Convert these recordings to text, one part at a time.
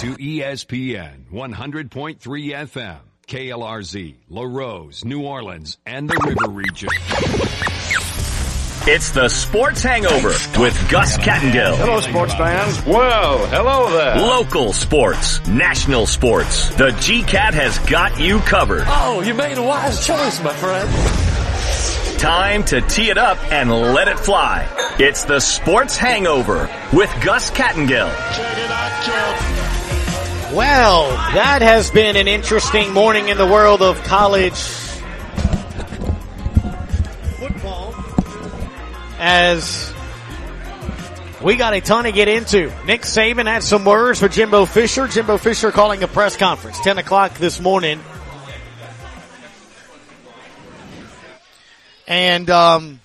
to ESPN 100.3 FM, KLRZ, La Rose, New Orleans, and the River Region. It's the Sports Hangover with Gus Kattengell. Hello, sports fans. Well, hello there. Local sports, national sports. The GCAT has got you covered. Oh, you made a wise choice, my friend. Time to tee it up and let it fly. It's the Sports Hangover with Gus Kattengell. Well, that has been an interesting morning in the world of college football. As we got a ton to get into. Nick Saban had some words for Jimbo Fisher. Jimbo Fisher calling a press conference, 10 o'clock this morning. And, um,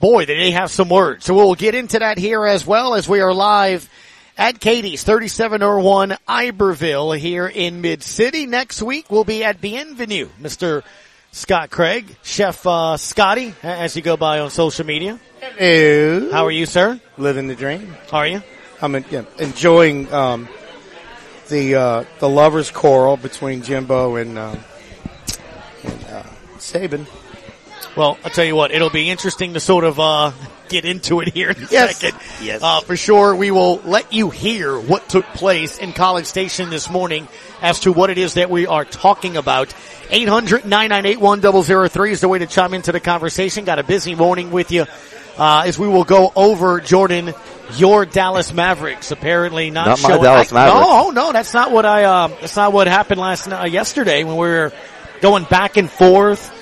boy, did they have some words. So we'll get into that here as well as we are live at Katie's 3701 Iberville here in Mid City. Next week we'll be at Bienvenue, Mr. Scott Craig, Chef uh, Scotty, as you go by on social media. Hello. How are you, sir? Living the dream. How are you? I'm en- yeah, enjoying um, the uh, the lovers' quarrel between Jimbo and, um, and uh, Saban. Well, I'll tell you what, it'll be interesting to sort of uh, get into it here in a Yes. second. Yes. Uh, for sure, we will let you hear what took place in College Station this morning as to what it is that we are talking about. 800-998-1003 is the way to chime into the conversation. Got a busy morning with you uh, as we will go over, Jordan, your Dallas Mavericks apparently not, Not my showing. Dallas I- Mavericks. No, no, that's not what I. Uh, that's not what happened last night, yesterday when we were going back and forth.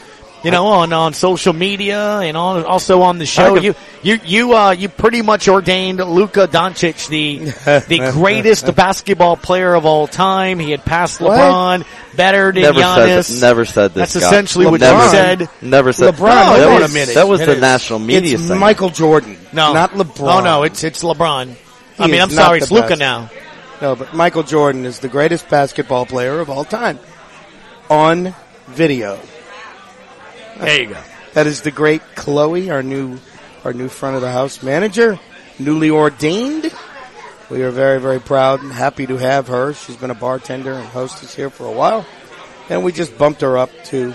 You know, on, on social media and on, also on the show. You, you, you, uh, you pretty much ordained Luka Doncic the, the greatest basketball player of all time. He had passed What? LeBron better than Never Giannis. said, never said this. That's essentially what never you said. Never said. LeBron, that hold was, a minute. That was It the is. national media it's thing. Michael Jordan, No. not LeBron. Oh no, it's, it's LeBron. I mean, I'm sorry, it's Luka now. no, but Michael Jordan is the greatest basketball player of all time on video. There you go. That is the great Chloe, our new our new front of the house manager, newly ordained. We are very very proud and happy to have her. She's been a bartender and hostess here for a while, and we just bumped her up to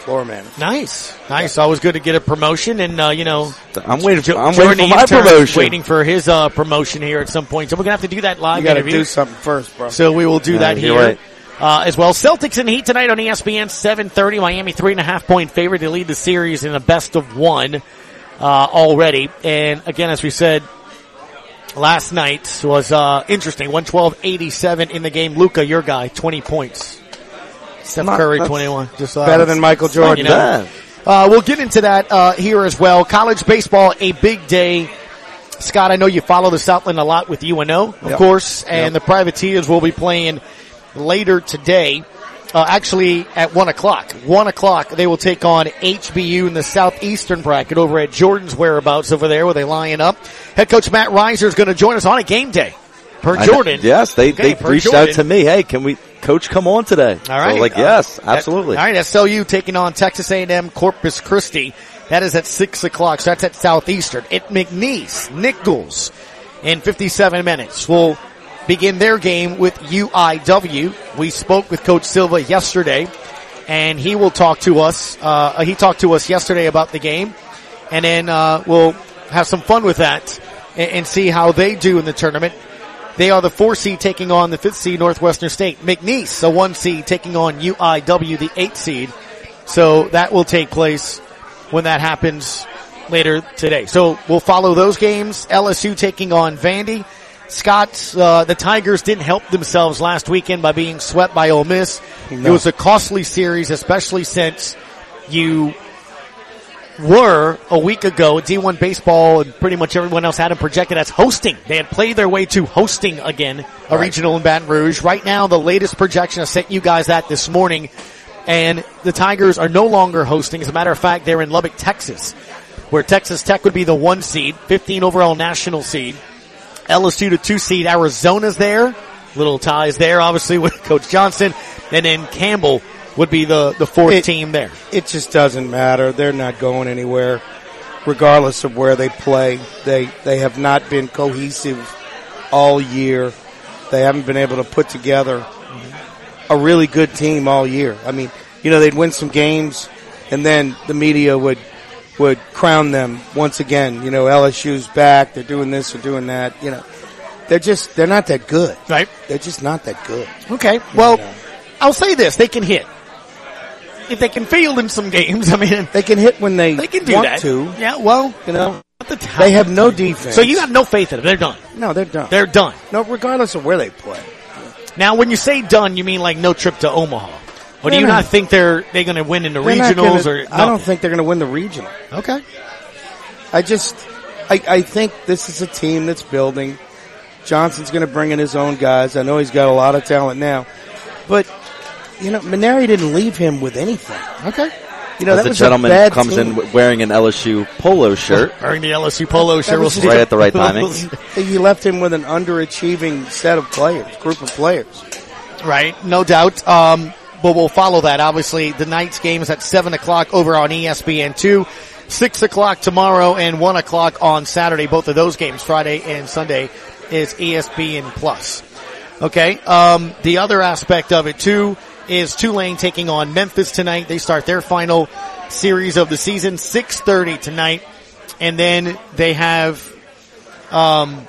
floor manager. Nice. Nice. Always good to get a promotion and, uh, you know, I'm waiting. For, I'm Jordan waiting for my promotion. Waiting for his uh, promotion here at some point. So we're gonna have to do that live You got to interview. do something first, bro. So we will do Yeah, that here right. Uh, as well. Celtics and Heat tonight on ESPN 7:30. Miami three and a half point favorite to lead the series in a best of one uh, already. And again, as we said. Last night was uh, interesting. 112-87 in the game. Luka, your guy, 20 points. Steph Not- Curry, 21. Just uh, better than Michael Jordan. you know. Uh, we'll get into that uh, here as well. College baseball, a big day. Scott, I know you follow the Southland a lot with UNO, of Yep. course, and the Privateers will be playing later today. Uh, actually, at one o'clock. One o'clock, they will take on HBU in the southeastern bracket over at Jordan's whereabouts over there, where they line up. Head coach Matt Riser is going to join us on a game day. Per I know- Jordan, yes, they Okay, they reached Jordan. out to me. Hey, can we, coach, come on today? All right. So like Uh, yes, absolutely. all right, SLU taking on Texas A&M Corpus Christi. That is at six o'clock. So that's at Southeastern. At McNeese, Nichols, in 57 minutes. We'll begin their game with UIW. We spoke with Coach Silva yesterday, and he will talk to us. Uh, he talked to us yesterday about the game, and then uh, we'll have some fun with that and, and see how they do in the tournament. They are the four seed taking on the fifth seed Northwestern State. McNeese, the one seed taking on UIW, the eight seed. So that will take place when that happens later today. So we'll follow those games. LSU taking on Vandy. Scott, uh, the Tigers didn't help themselves last weekend by being swept by Ole Miss. It was a costly series, especially since you were a week ago D1 baseball and pretty much everyone else had them projected as hosting. They had played their way to hosting again a regional in Baton Rouge. Right now, the latest projection I sent you guys that this morning and the Tigers are no longer hosting. As a matter of fact, they're in Lubbock, Texas, where Texas Tech would be the one seed, 15 overall national seed. LSU to two seed. Arizona's there. Little ties there, obviously, with Coach Johnson. And then Campbell would be the, the fourth It- team there. It just doesn't matter. They're not going anywhere, regardless of where they play. They they have not been cohesive all year. They haven't been able to put together a really good team all year. I mean, you know, they'd win some games, and then the media would would crown them once again. You know, LSU's back. They're doing this. They're doing that. You know, they're just they're not that good. Right. They're just not that good. Okay. Well, I'll say this: they can hit. If they can field in some games, I mean, They can hit when they, they can do want that. to. Yeah. Well, You know, the they have no defense. So you have no faith in them. They're done. no, they're done. They're done. no, regardless of where they play. Now, when you say done, you mean like no trip to Omaha, or do you not think they're they're going to win in the They're not regionals? gonna- or I don't think they're going to win the regional. Okay. I just, I, I think this is a team that's building. Johnson's going to bring in his own guys. I know he's got a lot of talent now, but you know, Mainieri didn't leave him with anything. Okay. You know, As that the was gentleman a bad comes team. in w- wearing an LSU polo shirt. Wearing the LSU polo shirt. was we'll just- Right at the right timing. He left him with an underachieving set of players, group of players. Right, no doubt. Um, but we'll follow that. Obviously, the night's game is at seven o'clock over on E ESPN two, six o'clock tomorrow, and one o'clock on Saturday. Both of those games, Friday and Sunday, is ESPN plus. Okay. Um, the other aspect of it too is Tulane taking on Memphis tonight. They start their final series of the season, six thirty tonight, and then they have um,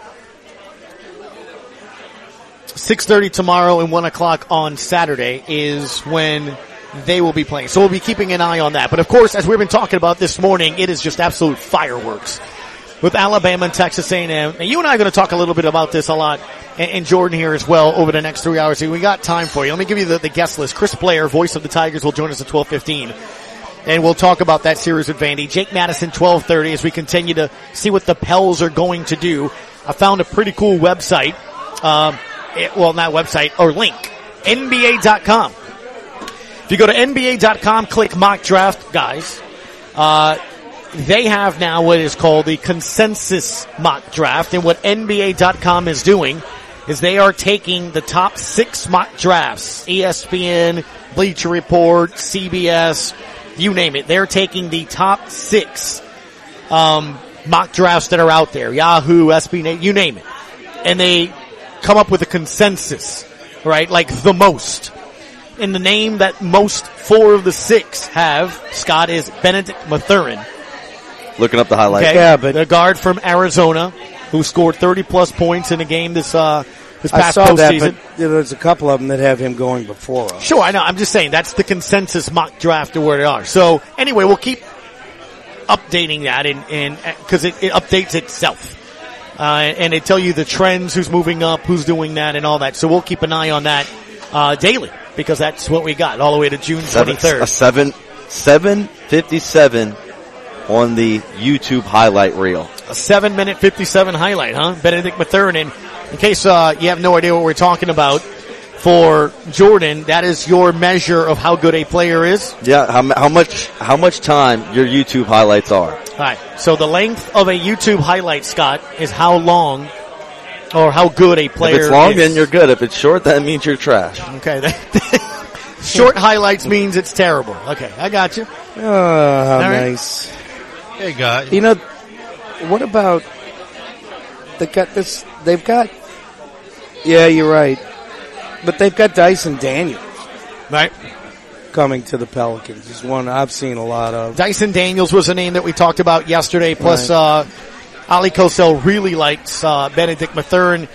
6.30 tomorrow and 1 o'clock on Saturday is when they will be playing. So we'll be keeping an eye on that. But of course, as we've been talking about this morning, it is just absolute fireworks with Alabama and Texas A&M. Now you and I are going to talk a little bit about this a lot and, and Jordan here as well over the next three hours. We got time for you. Let me give you the, the guest list. Chris Blair, voice of the Tigers, will join us at 1215 and we'll talk about that series with Vandy. Jake Madison, 1230 as we continue to see what the Pels are going to do. I found a pretty cool website. Um, well, not website or link. NBA.com. If you go to NBA.com, click mock draft, guys, uh, they have now what is called the consensus mock draft. And what NBA.com is doing is they are taking the top six mock drafts, ESPN, Bleacher Report, CBS, you name it. They're taking the top six, um, mock drafts that are out there. Yahoo, SB, you name it. And they come up with a consensus, right? Like the most. And the name that most four of the six have, Scott, is Benedict Mathurin. Looking up the highlights. Okay. Yeah, but- the guard from Arizona who scored 30 plus points in a game this, uh, this I past saw that, postseason. but you know, there's a couple of them that have him going before us. Sure, I know. I'm just saying that's the consensus mock draft of where they are. So anyway, we'll keep updating that and, and, cause it, it updates itself. Uh, and they tell you the trends, who's moving up, who's doing that and all that. So we'll keep an eye on that, uh, daily because that's what we got all the way to June Seven, 23rd. a seven, seven fifty-seven on the YouTube highlight reel. a seven minute 57 highlight, huh? Benedict Mathurin. In case, uh, you have no idea what we're talking about for Jordan, that is your measure of how good a player is. Yeah, how, how much how much time your YouTube highlights are? Alright. So the length of a YouTube highlight, Scott, is how long or how good a player is. If it's long, is. then you're good. If it's short, that means you're trash. Okay. Short highlights means it's terrible. Okay. I got you. Ah, oh, how right. nice. Hey, guys. You know, what about they got this? They've got. Yeah, you're right, but they've got Dyson Daniels Right. coming to the Pelicans. He's one I've seen a lot of. Dyson Daniels was a name that we talked about yesterday. Plus, Right. uh, Ali Kosel really likes uh, Benedict Mathurin.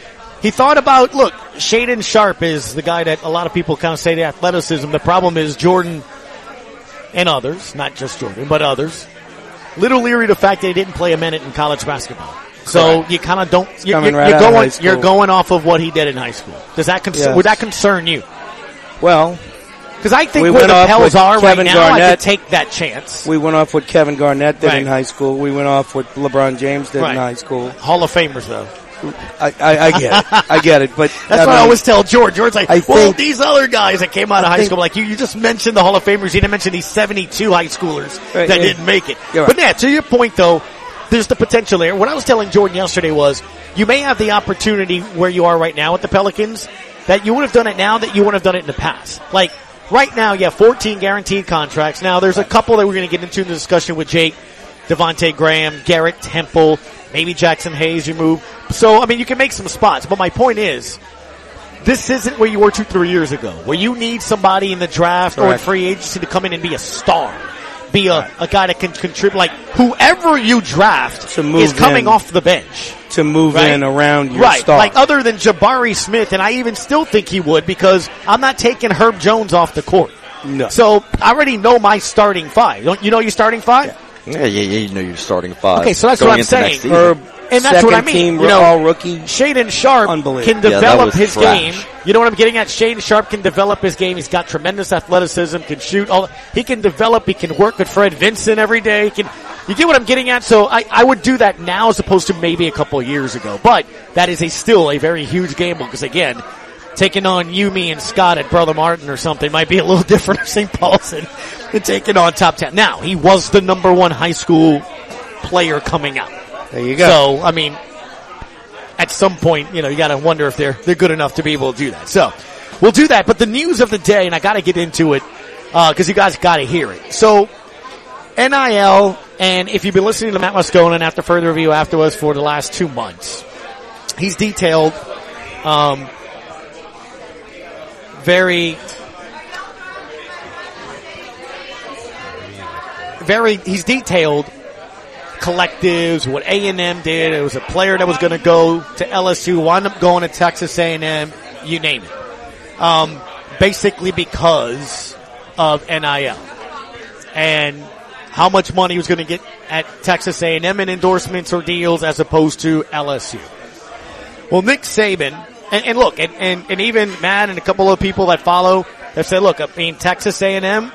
He thought about look, Shaedon Sharpe is the guy that a lot of people kind of say the athleticism. The problem is Jordan and others, not just Jordan, but others. Little leery the fact he didn't play a minute in college basketball. So you kind of don't. You're, you're, right out of going. You're going off of what he did in high school. Does that concern? Yes. Would that concern you? Well, Because I think We where the Pels are Kevin right now, I could take that chance. we went off what Kevin Garnett did Right. in high school. We went off what LeBron James did Right. in high school. Hall of Famers though. I, I, I get it. I get it. But That's I what I always tell George. George's like, I well, think- these other guys that came out of high think- school, like you, you just mentioned the Hall of Famers. You didn't mention these 72 high schoolers Right, that yeah. didn't make it. But yeah, to your point though, there's the potential there. What I was telling Jordan yesterday was, you may have the opportunity where you are right now with the Pelicans that you would have done it now that you wouldn't have done it in the past. Like, right now, you have 14 guaranteed contracts. Now, there's a couple that we're going to get into in the discussion with Jake, Devonte Graham, Garrett Temple, maybe Jaxson Hayes you move. So, I mean, you can make some spots. But my point is, this isn't where you were two, three years ago, where you need somebody in the draft or in free agency to come in and be a star. Be a, a guy that can contribute, like whoever you draft To move is coming in. off the bench. to move Right. in around your right. star. Like other than Jabari Smith, and I even still think he would because I'm not taking Herb Jones off the court. No. So I already know my starting five. Don't you know your starting five? Yeah, yeah, yeah. You know you're starting five. Okay, so that's going what I'm saying. Herb, And that's what I mean. team, You know, all rookie. Shaedon Sharpe can develop was his trash. game. You know what I'm getting at? Shaedon Sharpe can develop his game. He's got tremendous athleticism, can shoot all, he can develop, he can work with Fred Vinson every day. He can, you get what I'm getting at? So I, I would do that now as opposed to maybe a couple of years ago. But that is a still a very huge gamble because again, taking on you, me, and Scott at Brother Martin or something might be a little different St. Paulson than taking on top 10. Now, he was the number one high school player coming out. There you go. So, I mean, at some point, you know, you gotta wonder if they're, they're good enough to be able to do that. So, we'll do that. But the news of the day, and I gotta get into it, uh, cause you guys gotta hear it. So, NIL, and if you've been listening to Matt Moscona after further review afterwards for the last two months, he's detailed, um, very, very, he's detailed collectives, what A&M did. It was a player that was going to go to LSU, wound up going to Texas A&M, you name it. Um, basically because of NIL. And how much money he was going to get at Texas A&M in endorsements or deals as opposed to LSU. Well, Nick Saban, and, and look, and, and, and even Matt and a couple of people that follow have said, look, I mean, Texas A&M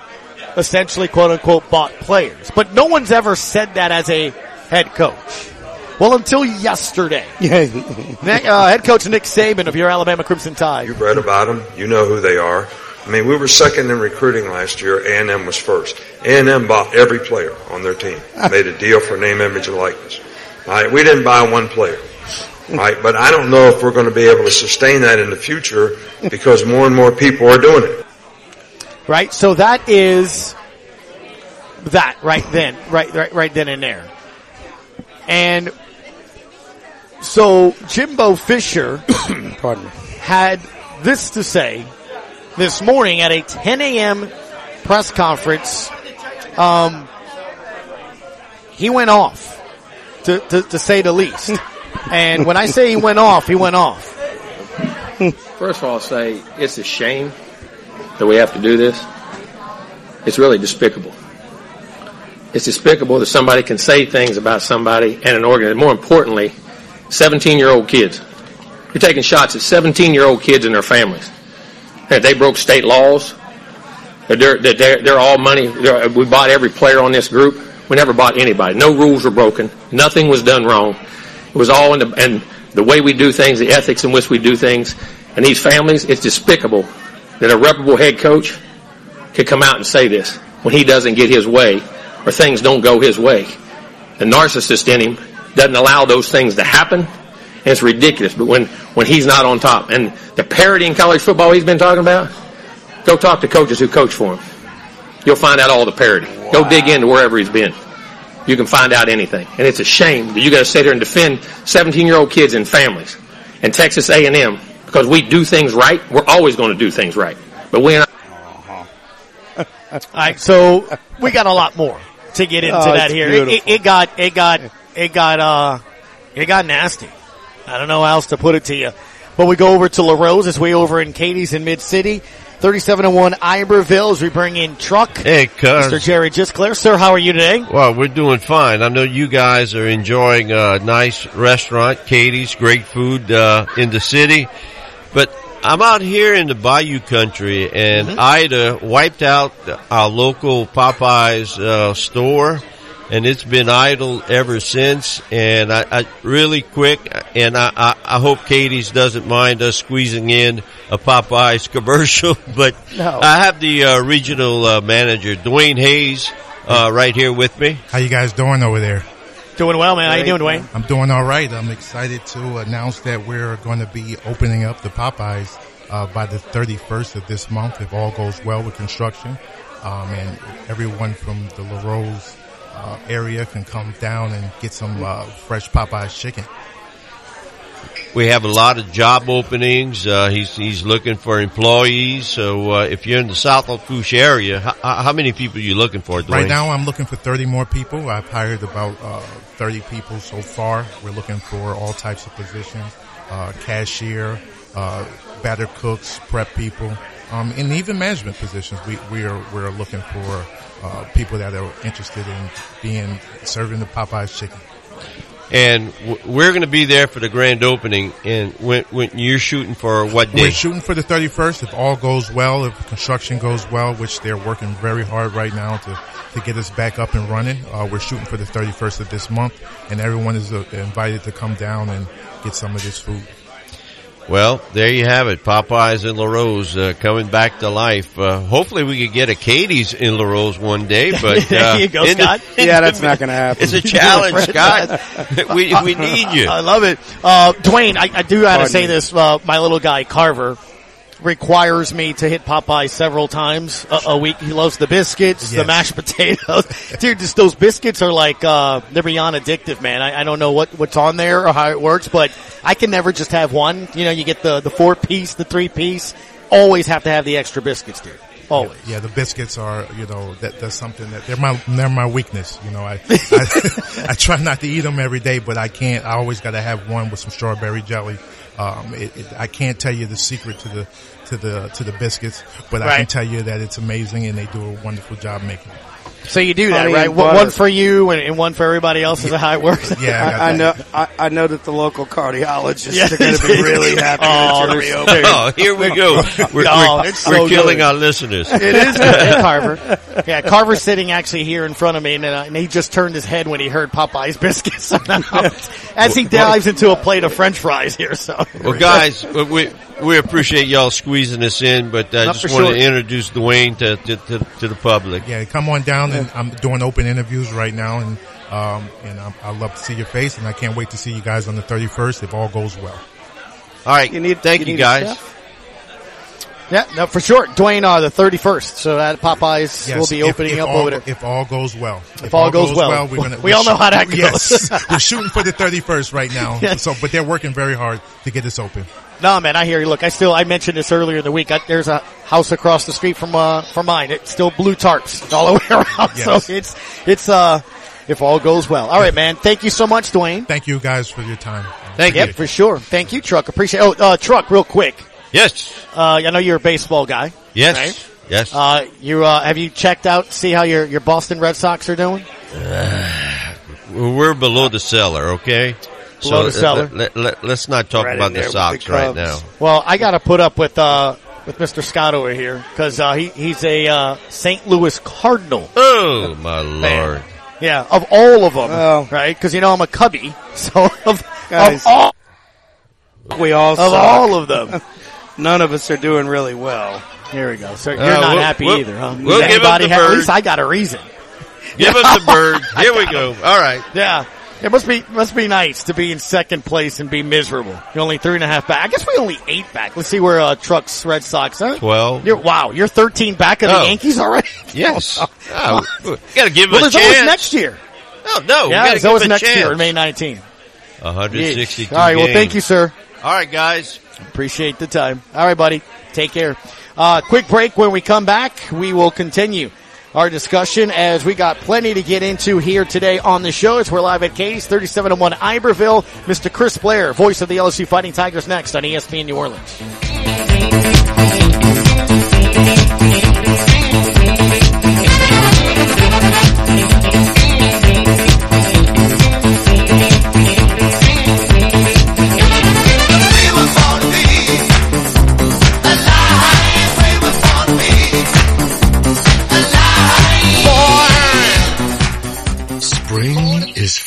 essentially quote unquote bought players. But no one's ever said that as a head coach. Well, until yesterday. Nick, uh, head coach Nick Saban of your Alabama Crimson Tide. You've read about them. You know who they are. I mean, we were second in recruiting last year. A&M was first. A&M bought every player on their team. Made a deal for name, image, and likeness. All right, we didn't buy one player. All right, but I don't know if we're going to be able to sustain that in the future because more and more people are doing it. Right? So that is that right then, right, right, right then and there. And so Jimbo Fisher Pardon me. had this to say this morning at a 10 a.m. press conference. Um, he went off, to, to, to say the least. and when I say he went off, he went off. First of all, I'll say it's a shame that we have to do this. It's really despicable. It's despicable that somebody can say things about somebody and an organ. More importantly, 17 year old kids. You're taking shots at 17 year old kids and their families. That they broke state laws. They're, they're, they're all money. They're, we bought every player on this group. We never bought anybody. No rules were broken. Nothing was done wrong. It was all in the, and the way we do things, the ethics in which we do things. And these families, it's despicable that a reputable head coach could come out and say this when he doesn't get his way or things don't go his way. The narcissist in him doesn't allow those things to happen. And it's ridiculous. But when, when he's not on top and the parity in college football he's been talking about, go talk to coaches who coach for him. You'll find out all the parity. Go dig into wherever he's been. You can find out anything. And it's a shame that you got to sit here and defend 17 year old kids and families and Texas A&M because we do things right. We're always going to do things right. But we're not. All right, so we got a lot more to get into Oh, that here. It, it, it got, it got, it got, uh, it got nasty. I don't know how else to put it to you. But we go over to LaRose. It's way over in Katie's in Mid City. 3701 Iberville as we bring in truck. Hey, cuz. Mr. Jerry just Gisclair. Sir, how are you today? Well, we're doing fine. I know you guys are enjoying a nice restaurant, Katie's, great food uh, in the city. But I'm out here in the Bayou country, and Mm-hmm. Ida wiped out our local Popeyes uh, store, and it's been idle ever since. And I, I really quick, and I, I, I hope Katie's doesn't mind us squeezing in a Popeyes commercial, but No. I have the uh, regional uh, manager, Dwayne Hayes, uh, right here with me. How you guys doing over there? Doing well, man. How you doing, Dwayne? I'm doing all right. I'm excited to announce that we're going to be opening up the Popeyes uh, by the 31st of this month, if all goes well with construction. Um, and everyone from the LaRose uh, area can come down and get some uh, fresh Popeyes chicken. We have a lot of job openings. Uh, he's he's looking for employees. So uh, if you're in the South Lafourche area, how, how many people are you looking for? Dwayne? Right now, I'm looking for 30 more people. I've hired about uh, 30 people so far. We're looking for all types of positions: uh, cashier, uh, batter cooks, prep people, um, and even management positions. We we are we're looking for uh, people that are interested in being serving the Popeyes chicken. And we're going to be there for the grand opening. And when, when you're shooting for what day? We're shooting for the 31st. If all goes well, if construction goes well, which they're working very hard right now to, to get us back up and running. Uh, we're shooting for the 31st of this month and everyone is uh, invited to come down and get some of this food. Well, there you have it. Popeyes in La Rose uh, coming back to life. Uh, hopefully, we could get a Katie's in La Rose one day. But uh, there you go, in the- Yeah, that's not going to happen. It's a challenge, Scott. we we need you. I love it. Uh, Dwayne, I, I do gotta say this, uh, my little guy Carver requires me to hit Popeye several times a, a week. He loves the biscuits, the mashed potatoes. Dude, just those biscuits are like, uh, they're beyond addictive, man. I, I don't know what, what's on there or how it works, but I can never just have one. You know, you get the, the four piece, the three piece. Always have to have the extra biscuits, dude. Always. Yeah, the biscuits are, you know, that, that's something that they're my, they're my weakness. You know, I, I, I try not to eat them every day, but I can't. I always got to have one with some strawberry jelly. Um, it, it, I can't tell you the secret to the, to the, to the biscuits, but I can tell you that it's amazing and they do a wonderful job making it. So you do that, right? One one for you and, and one for everybody else. Is that how it works? Yeah, I I, I know. I, I know that the local cardiologists Yeah. are going to be really happy Oh, that you're reopening. Oh, here we go. We're, Oh, we're, it's we're so killing good. our listeners. It is Carver. Yeah, Carver's sitting actually here in front of me, and, uh, and he just turned his head when he heard Popeye's biscuits as he dives into a plate of French fries here. So, Well, guys, we we appreciate y'all squeezing us in, but I Not just want sure. to introduce Dwayne to, to, to, to the public. Yeah, come on down and I'm doing open interviews right now and, um, and I'm, I love to see your face and I can't wait to see you guys on the 31st if all goes well. All right, You need- thank you you, need guys. yeah, no, for sure. Dwayne, uh, the thirty first. So that Popeye's Yes, will be opening if up all, over there. If all goes well. If, all goes well. we're gonna, We we're all know how that goes. Yes, we're shooting for the 31st right now. Yes. So, but they're working very hard to get this open. No, man, I hear you. Look, I still I mentioned this earlier in the week. I, there's a house across the street from uh from mine. It's still blue tarps all the way around. Yes. So it's it's uh if all goes well. All right, man. Thank you so much, Dwayne. Thank you guys for your time. Thank Yep, you. for sure. Thank you, Truck. Appreciate. Oh, uh, Truck, real quick. Yes, Uh, I know you're a baseball guy. yes, Right. yes. Uh, you uh, have you checked out see how your your Boston Red Sox are doing? We're below the cellar, okay? Below the uh, cellar? Let, let, us not talk Right about the with Sox the right now. Well, I got to put up with uh with Mr. Scott over here because uh, he he's a uh, St. Louis Cardinal. Oh my lord! Yeah, of all of them, Well. right? Because you know I'm a Cubby, so of, Guys. of all We all of suck. all of them. None of us are doing really well. Here we go. So you're Uh, not we'll- happy we'll- either, huh? we'll Does give him anybody the have- At least I got a reason. Give us the bird. Here we go. All right. Yeah. It must be must be nice to be in second place and be miserable. You're only three and a half back. I guess we only eight back. Let's see where uh, Trucks Red Sox are. Twelve. You're wow. You're 13 back of the Oh. Yankees already. Yes. Oh, gotta give Well, a there's always next year. No, no. yeah, there's always next chance. year, May 19th. 162 All right. Well, thank you, sir. All right, guys. Appreciate the time. All right, buddy. Take care. Uh, quick break. When we come back, we will continue our discussion as we got plenty to get into here today on the show. As we're live at Katie's 3701 Iberville. Mr. Chris Blair, voice of the LSU Fighting Tigers next on ESPN New Orleans.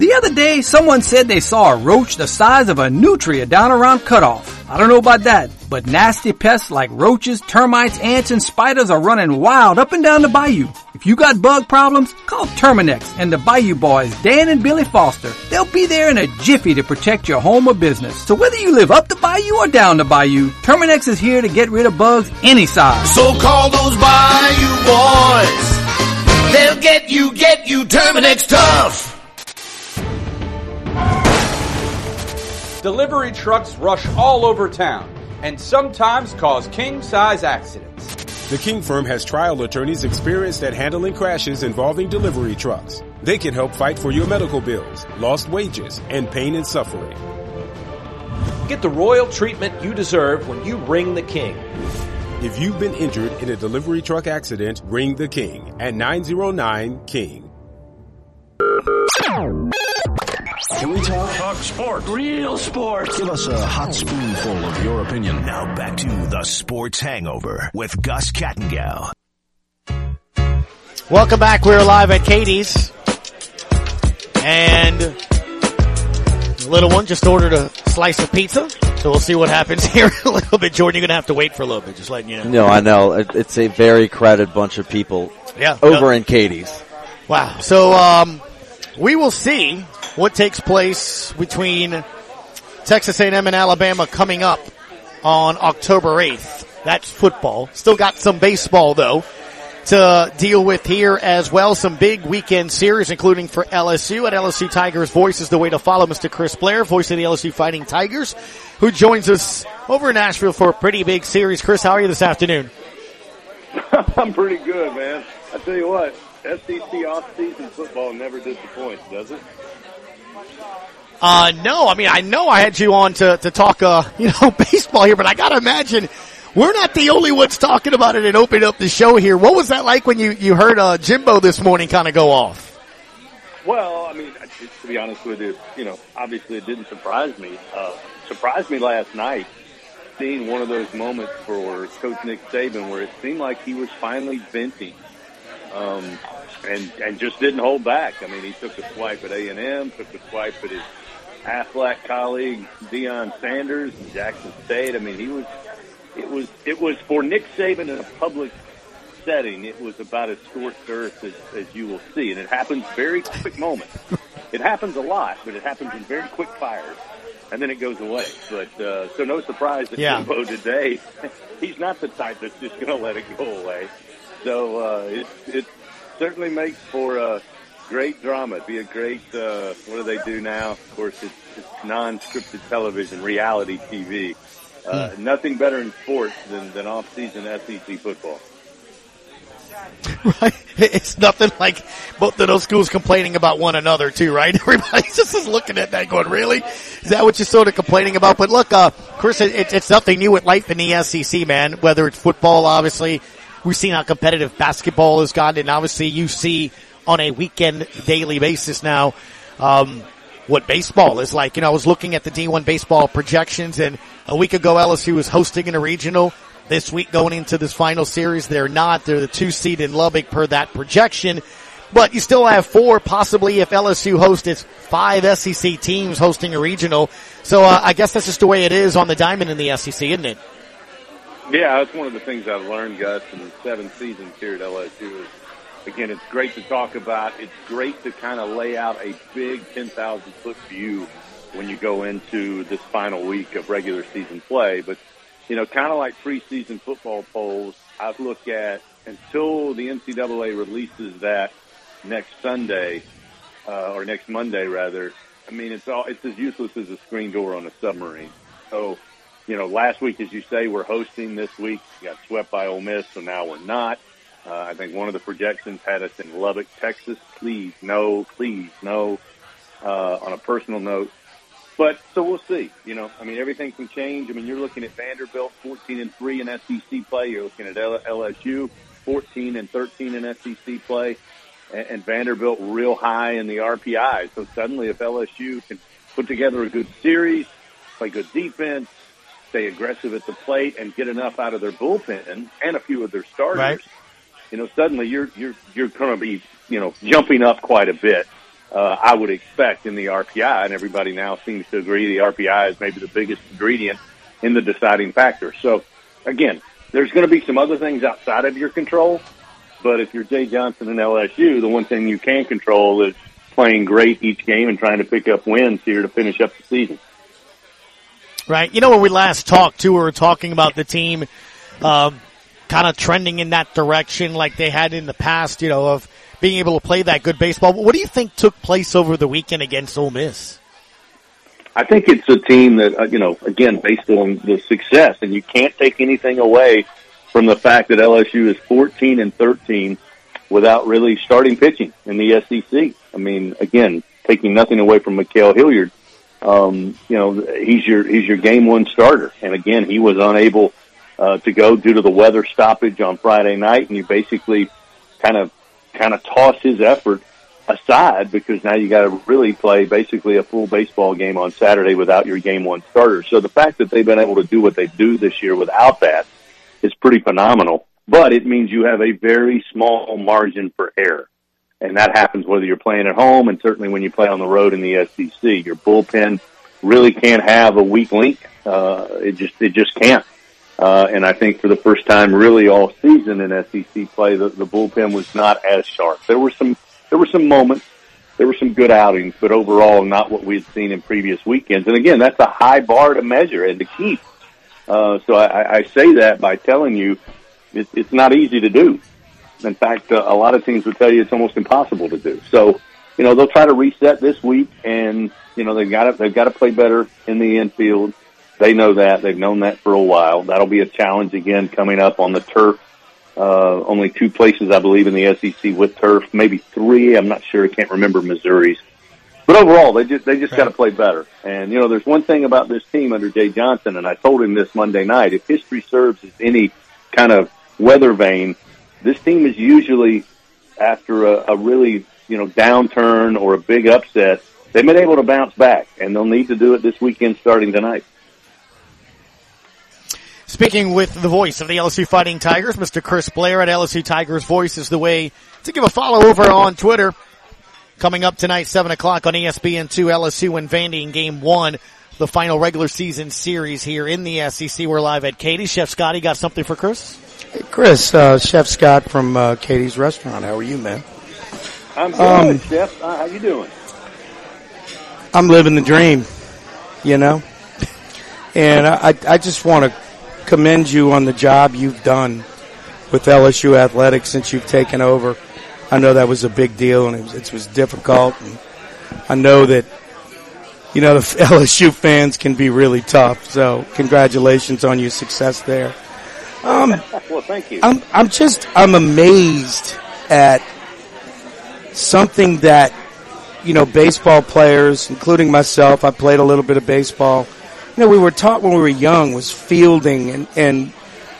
The other day, someone said they saw a roach the size of a nutria down around Cut Off. I don't know about that, but nasty pests like roaches, termites, ants, and spiders are running wild up and down the bayou. If you got bug problems, call Terminix and the Bayou Boys, Dan and Billy Foster. They'll be there in a jiffy to protect your home or business. So whether you live up the bayou or down the bayou, Terminix is here to get rid of bugs any size. So call those Bayou Boys. They'll get you, get you Terminix tough. Delivery trucks rush all over town and sometimes cause king-size accidents. The King firm has trial attorneys experienced at handling crashes involving delivery trucks. They can help fight for your medical bills, lost wages, and pain and suffering. Get the royal treatment you deserve when you ring the king. If you've been injured in a delivery truck accident, ring the king at 909 King. Can we talk? Talk sports. Real sports. Give us a hot spoonful of your opinion. Now back to the Sports Hangover with Gus Kattengell. Welcome back. We're live at Katie's. And the little one just ordered a slice of pizza. So we'll see what happens here a little bit. Jordan, you're going to have to wait for a little bit, just letting you know. No, I know. It's a very crowded bunch of people Yeah. over in Katie's. Wow. So, um, we will see what takes place between Texas A&M and Alabama coming up on October 8th. That's football. Still got some baseball though to deal with here as well. Some big weekend series, including for LSU at LSU Tigers Voice is the way to follow Mr. Chris Blair, voice of the LSU Fighting Tigers, who joins us over in Nashville for a pretty big series. Chris, how are you this afternoon? I'm pretty good, man. I tell you what, SEC off-season football never disappoints, does it? Uh, no, I mean, I know I had you on to, to talk, uh, you know, baseball here, but I gotta imagine we're not the only ones talking about it and opening up the show here. What was that like when you, you heard, uh, Jimbo this morning kind of go off? Well, I mean, to be honest with you, you know, obviously it didn't surprise me. Uh, surprised me last night seeing one of those moments for Coach Nick Saban where it seemed like he was finally venting, um, and and just didn't hold back. I mean, he took a swipe at A and M, took a swipe at his Aflac colleague Deion Sanders and Jackson State. I mean, he was it was it was for Nick Saban in a public setting. It was about as scorched earth as, as you will see, and it happens very quick moments. It happens a lot, but it happens in very quick fires, and then it goes away. But uh, so no surprise that Yeah. Jimbo today, he's not the type that's just going to let it go away. So uh, it it certainly makes for a great drama. It'd be a great uh, what do they do now? Of course, it's, it's non-scripted television, reality TV. Uh, Nothing better in sports than, than off-season SEC football. right? It's nothing like both of those schools complaining about one another too, right? Everybody's just is looking at that going, really? Is that what you're sort of complaining about? But look, uh, Chris, it, it's- it's nothing new with life in the SEC, man. Whether it's football, obviously, we've seen how competitive basketball has gotten, and obviously you see on a weekend, daily basis now, um, what baseball is like. You know, I was looking at the D1 baseball projections and a week ago LSU was hosting in a regional. This week going into this final series, they're not. They're the two seed in Lubbock per that projection. But you still have four, possibly if LSU hosts it's five SEC teams hosting a regional. So uh, I guess that's just the way it is on the diamond in the SEC, isn't it? Yeah, that's one of the things I've learned, Gus, in seven seasons here at LSU is, again, it's great to talk about. It's great to kind of lay out a big 10,000 foot view when you go into this final week of regular season play. But, you know, kind of like preseason football polls, I look at until the NCAA releases that next Sunday, uh, or next Monday rather, I mean, it's all, it's as useless as a screen door on a submarine. So, you know, last week, as you say, we're hosting this week. We got swept by Ole Miss, so now we're not. Uh, I think one of the projections had us in Lubbock, Texas. Please, no, please, no. uh, on a personal note. But so we'll see. You know, I mean, everything can change. I mean, you're looking at Vanderbilt 14 and three in SEC play. You're looking at LSU 14 and 13 in SEC play, and, and Vanderbilt real high in the RPI. So suddenly, if LSU can put together a good series, play good defense, stay aggressive at the plate, and get enough out of their bullpen and a few of their starters, Right. you know, suddenly you're you're you're going to be you know jumping up quite a bit. Uh, I would expect in the RPI, and everybody now seems to agree the RPI is maybe the biggest ingredient in the deciding factor. So, again, there's going to be some other things outside of your control, but if you're Jay Johnson and LSU, the one thing you can control is playing great each game and trying to pick up wins here to finish up the season. Right. You know, when we last talked too, we were talking about the team, um, kind of trending in that direction like they had in the past, you know, of being able to play that good baseball. What do you think took place over the weekend against Ole Miss? I think it's a team that, uh, you know, again, based on the success, and you can't take anything away from the fact that LSU is 14 and 13 without really starting pitching in the SEC. I mean, again, taking nothing away from Ma'Khail Hilliard. Um, you know, he's your, he's your game one starter. And again, he was unable, uh, to go due to the weather stoppage on Friday night. And you basically kind of, kind of toss his effort aside because now you got to really play basically a full baseball game on Saturday without your game one starter. So the fact that they've been able to do what they do this year without that is pretty phenomenal. But it means you have a very small margin for error. And that happens whether you're playing at home and certainly when you play on the road in the SEC. Your bullpen really can't have a weak link. Uh, it just, it just can't. Uh, and I think for the first time really all season in SEC play, the, the bullpen was not as sharp. There were some, there were some moments, there were some good outings, but overall not what we had seen in previous weekends. And again, that's a high bar to measure and to keep. Uh, so I, I say that by telling you it, it's not easy to do. In fact, uh, a lot of teams would tell you it's almost impossible to do. So, you know, they'll try to reset this week and, you know, they've got to, they've got to play better in the infield. They know that. They've known that for a while. That'll be a challenge again coming up on the turf. Uh, only two places, I believe, in the SEC with turf, maybe three. I'm not sure. I can't remember Missouri's. But overall, they just, they just got to play better. And, you know, there's one thing about this team under Jay Johnson, and I told him this Monday night. If history serves as any kind of weather vane, this team is usually after a, a really, you know, downturn or a big upset, they've been able to bounce back and they'll need to do it this weekend starting tonight. Speaking with the voice of the LSU Fighting Tigers, Mr. Chris Blair at LSU Tigers Voice is the way to give a follow over on Twitter. Coming up tonight, 7 o'clock on E ESPN2, LSU and Vandy in game one, the final regular season series here in the SEC. We're live at Katie. Chef Scotty got something for Chris? Hey, Chris, uh, Chef Scott from uh, Katie's Restaurant. How are you, man? I'm good, Um, Jeff. Uh, how you doing? I'm living the dream, you know? And I, I just want to commend you on the job you've done with LSU athletics since you've taken over. I know that was a big deal and it was, it was difficult. And I know that, you know, the LSU fans can be really tough. So congratulations on your success there. Um, well, thank you. I'm I'm just I'm amazed at something that you know baseball players, including myself. I played a little bit of baseball. You know, we were taught when we were young was fielding and and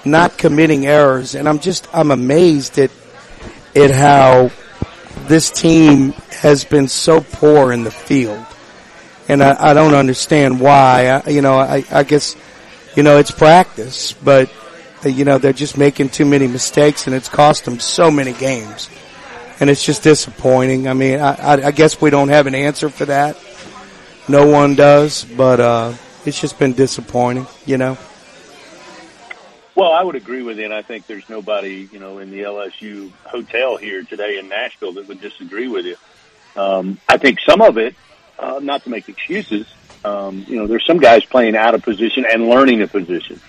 not committing errors, and I'm just I'm amazed at at how this team has been so poor in the field, and I, I don't understand why. I, you know, I, I guess you know it's practice, but you know they're just making too many mistakes, and it's cost them so many games, and it's just disappointing. I mean, I, I, I guess we don't have an answer for that. No one does, but uh, it's just been disappointing. You know. Well, I would agree with you, and I think there's nobody, you know, in the LSU hotel here today in Nashville that would disagree with you. Um, I think some of it, uh, not to make excuses, um, you know, there's some guys playing out of position and learning a position.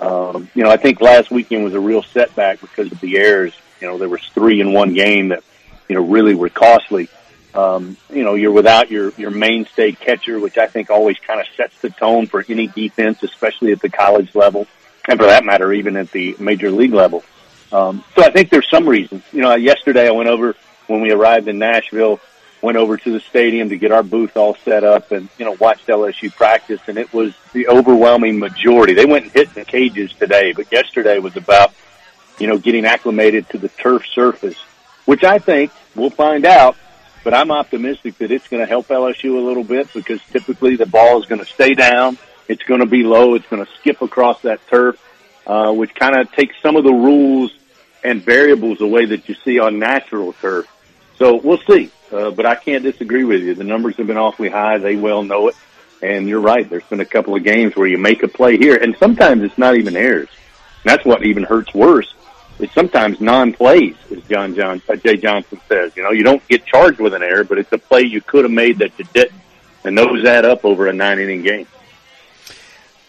Um, you know, I think last weekend was a real setback because of the errors. You know, there was three in one game that, you know, really were costly. Um, you know, you're without your, your mainstay catcher, which I think always kind of sets the tone for any defense, especially at the college level, and for that matter, even at the major league level. Um, so I think there's some reasons. You know, yesterday I went over when we arrived in Nashville. Went over to the stadium to get our booth all set up and, you know, watched LSU practice and it was the overwhelming majority. They went and hit the cages today, but yesterday was about, you know, getting acclimated to the turf surface, which I think we'll find out, but I'm optimistic that it's going to help LSU a little bit because typically the ball is going to stay down. It's going to be low. It's going to skip across that turf, uh, which kind of takes some of the rules and variables away that you see on natural turf. So we'll see. Uh, but I can't disagree with you. The numbers have been awfully high. They well know it. And you're right. There's been a couple of games where you make a play here, and sometimes it's not even errors. And that's what even hurts worse. It's sometimes non-plays, as John John uh, Jay Johnson says. You know, you don't get charged with an error, but it's a play you could have made that you didn't, and those add up over a nine-inning game.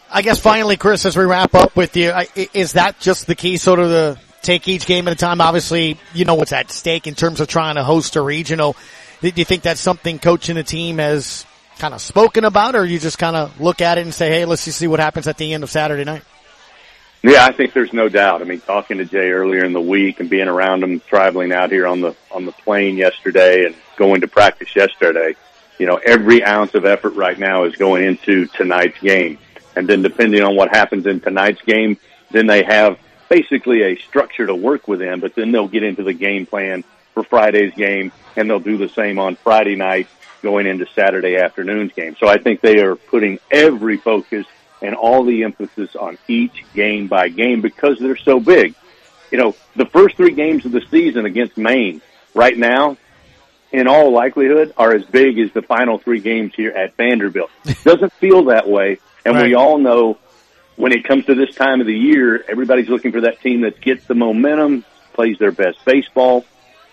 I guess finally, Chris, as we wrap up with you, is that just the key, sort of the take each game at a time. Obviously, you know what's at stake in terms of trying to host a regional. Do you think that's something coaching the team has kind of spoken about, or you just kind of look at it and say, "Hey, let's just see what happens at the end of Saturday night"? Yeah, I think there's no doubt. I mean, talking to Jay earlier in the week and being around him, traveling out here on the on the plane yesterday and going to practice yesterday, you know, every ounce of effort right now is going into tonight's game. And then depending on what happens in tonight's game, then they have basically a structure to work within, but then they'll get into the game plan for Friday's game and they'll do the same on Friday night going into Saturday afternoon's game. So I think they are putting every focus and all the emphasis on each game by game because they're so big. You know, the first three games of the season against Maine right now, in all likelihood, are as big as the final three games here at Vanderbilt. Doesn't feel that way. And right. we all know when it comes to this time of the year, everybody's looking for that team that gets the momentum, plays their best baseball,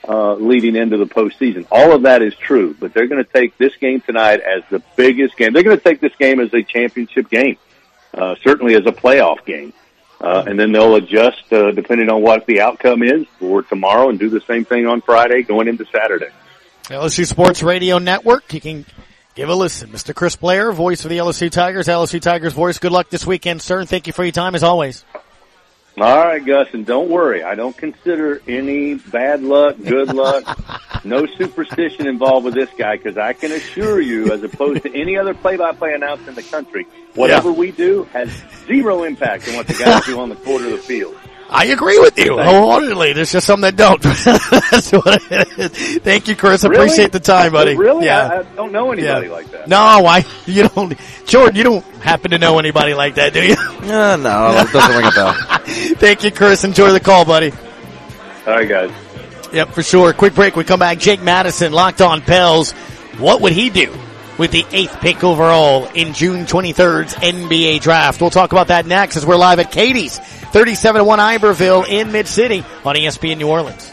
uh, leading into the postseason. All of that is true, but they're going to take this game tonight as the biggest game. They're going to take this game as a championship game, uh, certainly as a playoff game. Uh, and then they'll adjust, uh, depending on what the outcome is for tomorrow and do the same thing on Friday going into Saturday. LSU Sports Radio Network. You can Give a listen. Mr. Chris Blair, voice of the LSU Tigers, LSU Tigers voice. Good luck this weekend, sir, and thank you for your time as always. All right, Gus, and don't worry. I don't consider any bad luck, good luck, no superstition involved with this guy because I can assure you, as opposed to any other play-by-play announcer in the country, whatever yeah. we do has zero impact on what the guys do on the court of the field. I agree with you wholeheartedly. There's just some that don't. That's what it is. Thank you, Chris. Really? Appreciate the time, buddy. Really? Yeah. I, I don't know anybody yeah. like that. No, I, you don't, Jordan, you don't happen to know anybody like that, do you? Uh, no, it doesn't ring a bell. Thank you, Chris. Enjoy the call, buddy. All right, guys. Yep, for sure. Quick break. We come back. Jake Madison locked on Pels. What would he do with the eighth pick overall in June 23rd's NBA draft? We'll talk about that next as we're live at Katie's 37-1 Iberville in Mid-City on ESPN New Orleans.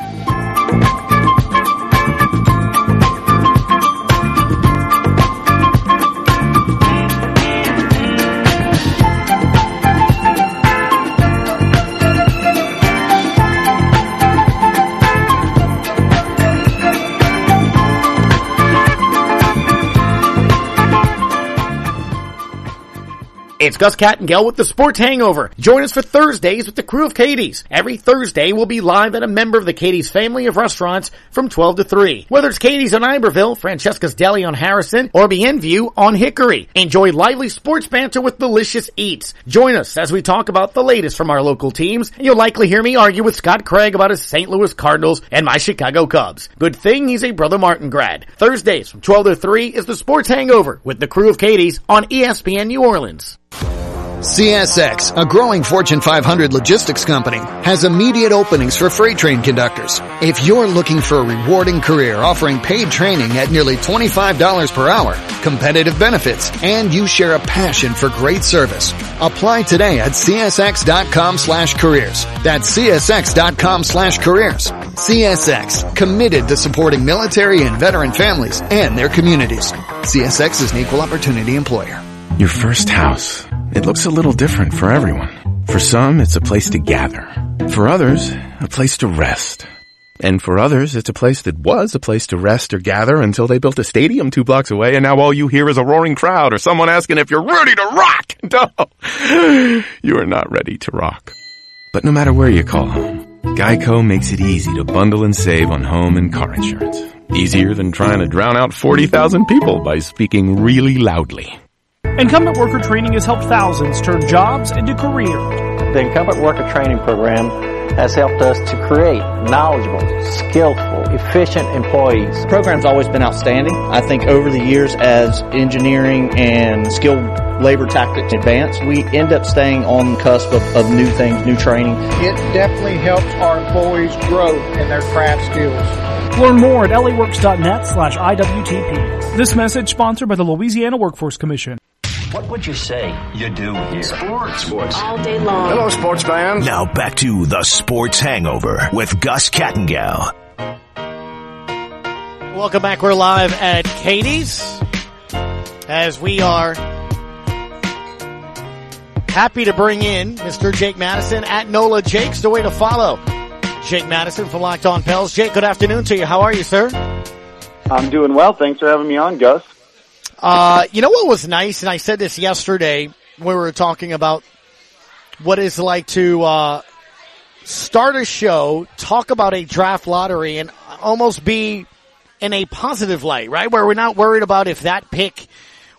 It's Gus Kattengell with the Sports Hangover. Join us for Thursdays with the crew of Katie's. Every Thursday we'll be live at a member of the Katie's family of restaurants from 12 to 3. Whether it's Katie's on Iberville, Francesca's Deli on Harrison, or Bienview on Hickory. Enjoy lively sports banter with delicious eats. Join us as we talk about the latest from our local teams, and you'll likely hear me argue with Scott Craig about his St. Louis Cardinals and my Chicago Cubs. Good thing he's a Brother Martin grad. Thursdays from 12 to 3 is the Sports Hangover with the crew of Katie's on ESPN New Orleans. CSX, a growing Fortune 500 logistics company, has immediate openings for freight train conductors. If you're looking for a rewarding career offering paid training at nearly $25 per hour, competitive benefits, and you share a passion for great service, apply today at csx.com slash careers. That's csx.com slash careers. CSX, committed to supporting military and veteran families and their communities. CSX is an equal opportunity employer. Your first house. It looks a little different for everyone. For some, it's a place to gather. For others, a place to rest. And for others, it's a place that was a place to rest or gather until they built a stadium two blocks away and now all you hear is a roaring crowd or someone asking if you're ready to rock. No, you are not ready to rock. But no matter where you call home, Geico makes it easy to bundle and save on home and car insurance. Easier than trying to drown out 40,000 people by speaking really loudly. Incumbent Worker Training has helped thousands turn jobs into careers. The Incumbent Worker Training Program has helped us to create knowledgeable, skillful, efficient employees. The program's always been outstanding. I think over the years as engineering and skilled labor tactics advance, we end up staying on the cusp of, of new things, new training. It definitely helps our employees grow in their craft skills. Learn more at laworks.net slash IWTP. This message sponsored by the Louisiana Workforce Commission. What would you say you do here? Sports. Sports. All day long. Hello, sports fans. Now back to the Sports Hangover with Gus Kattengell. Welcome back. We're live at Katie's as we are happy to bring in Mr. Jake Madison at NOLA Jake's the way to follow. Jake Madison from Locked On Pels. Jake, good afternoon to you. How are you, sir? I'm doing well. Thanks for having me on, Gus. Uh, you know what was nice, and I said this yesterday when we were talking about what it's like to uh, start a show, talk about a draft lottery, and almost be in a positive light, right? Where we're not worried about if that pick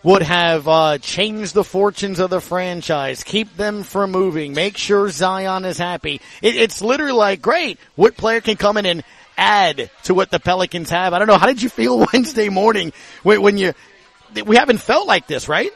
would have uh, changed the fortunes of the franchise, keep them from moving, make sure Zion is happy. It, it's literally like, great, what player can come in and add to what the Pelicans have? I don't know. How did you feel Wednesday morning when, when you? We haven't felt like this, right?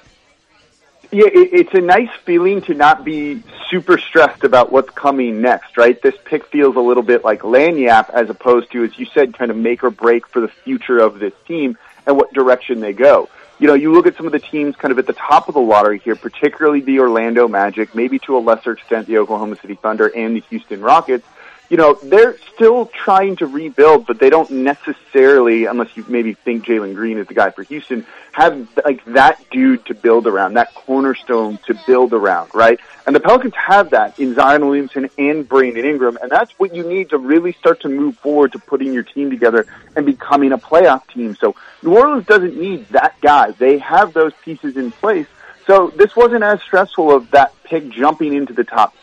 Yeah, it, it's a nice feeling to not be super stressed about what's coming next, right? This pick feels a little bit like lanyap as opposed to, as you said, kind of make or break for the future of this team and what direction they go. You know, you look at some of the teams kind of at the top of the lottery here, particularly the Orlando Magic, maybe to a lesser extent the Oklahoma City Thunder and the Houston Rockets you know, they're still trying to rebuild, but they don't necessarily, unless you maybe think Jalen Green is the guy for Houston, have like that dude to build around, that cornerstone to build around, right? And the Pelicans have that in Zion Williamson and Brandon Ingram, and that's what you need to really start to move forward to putting your team together and becoming a playoff team. So New Orleans doesn't need that guy. They have those pieces in place. So this wasn't as stressful of that pick jumping into the top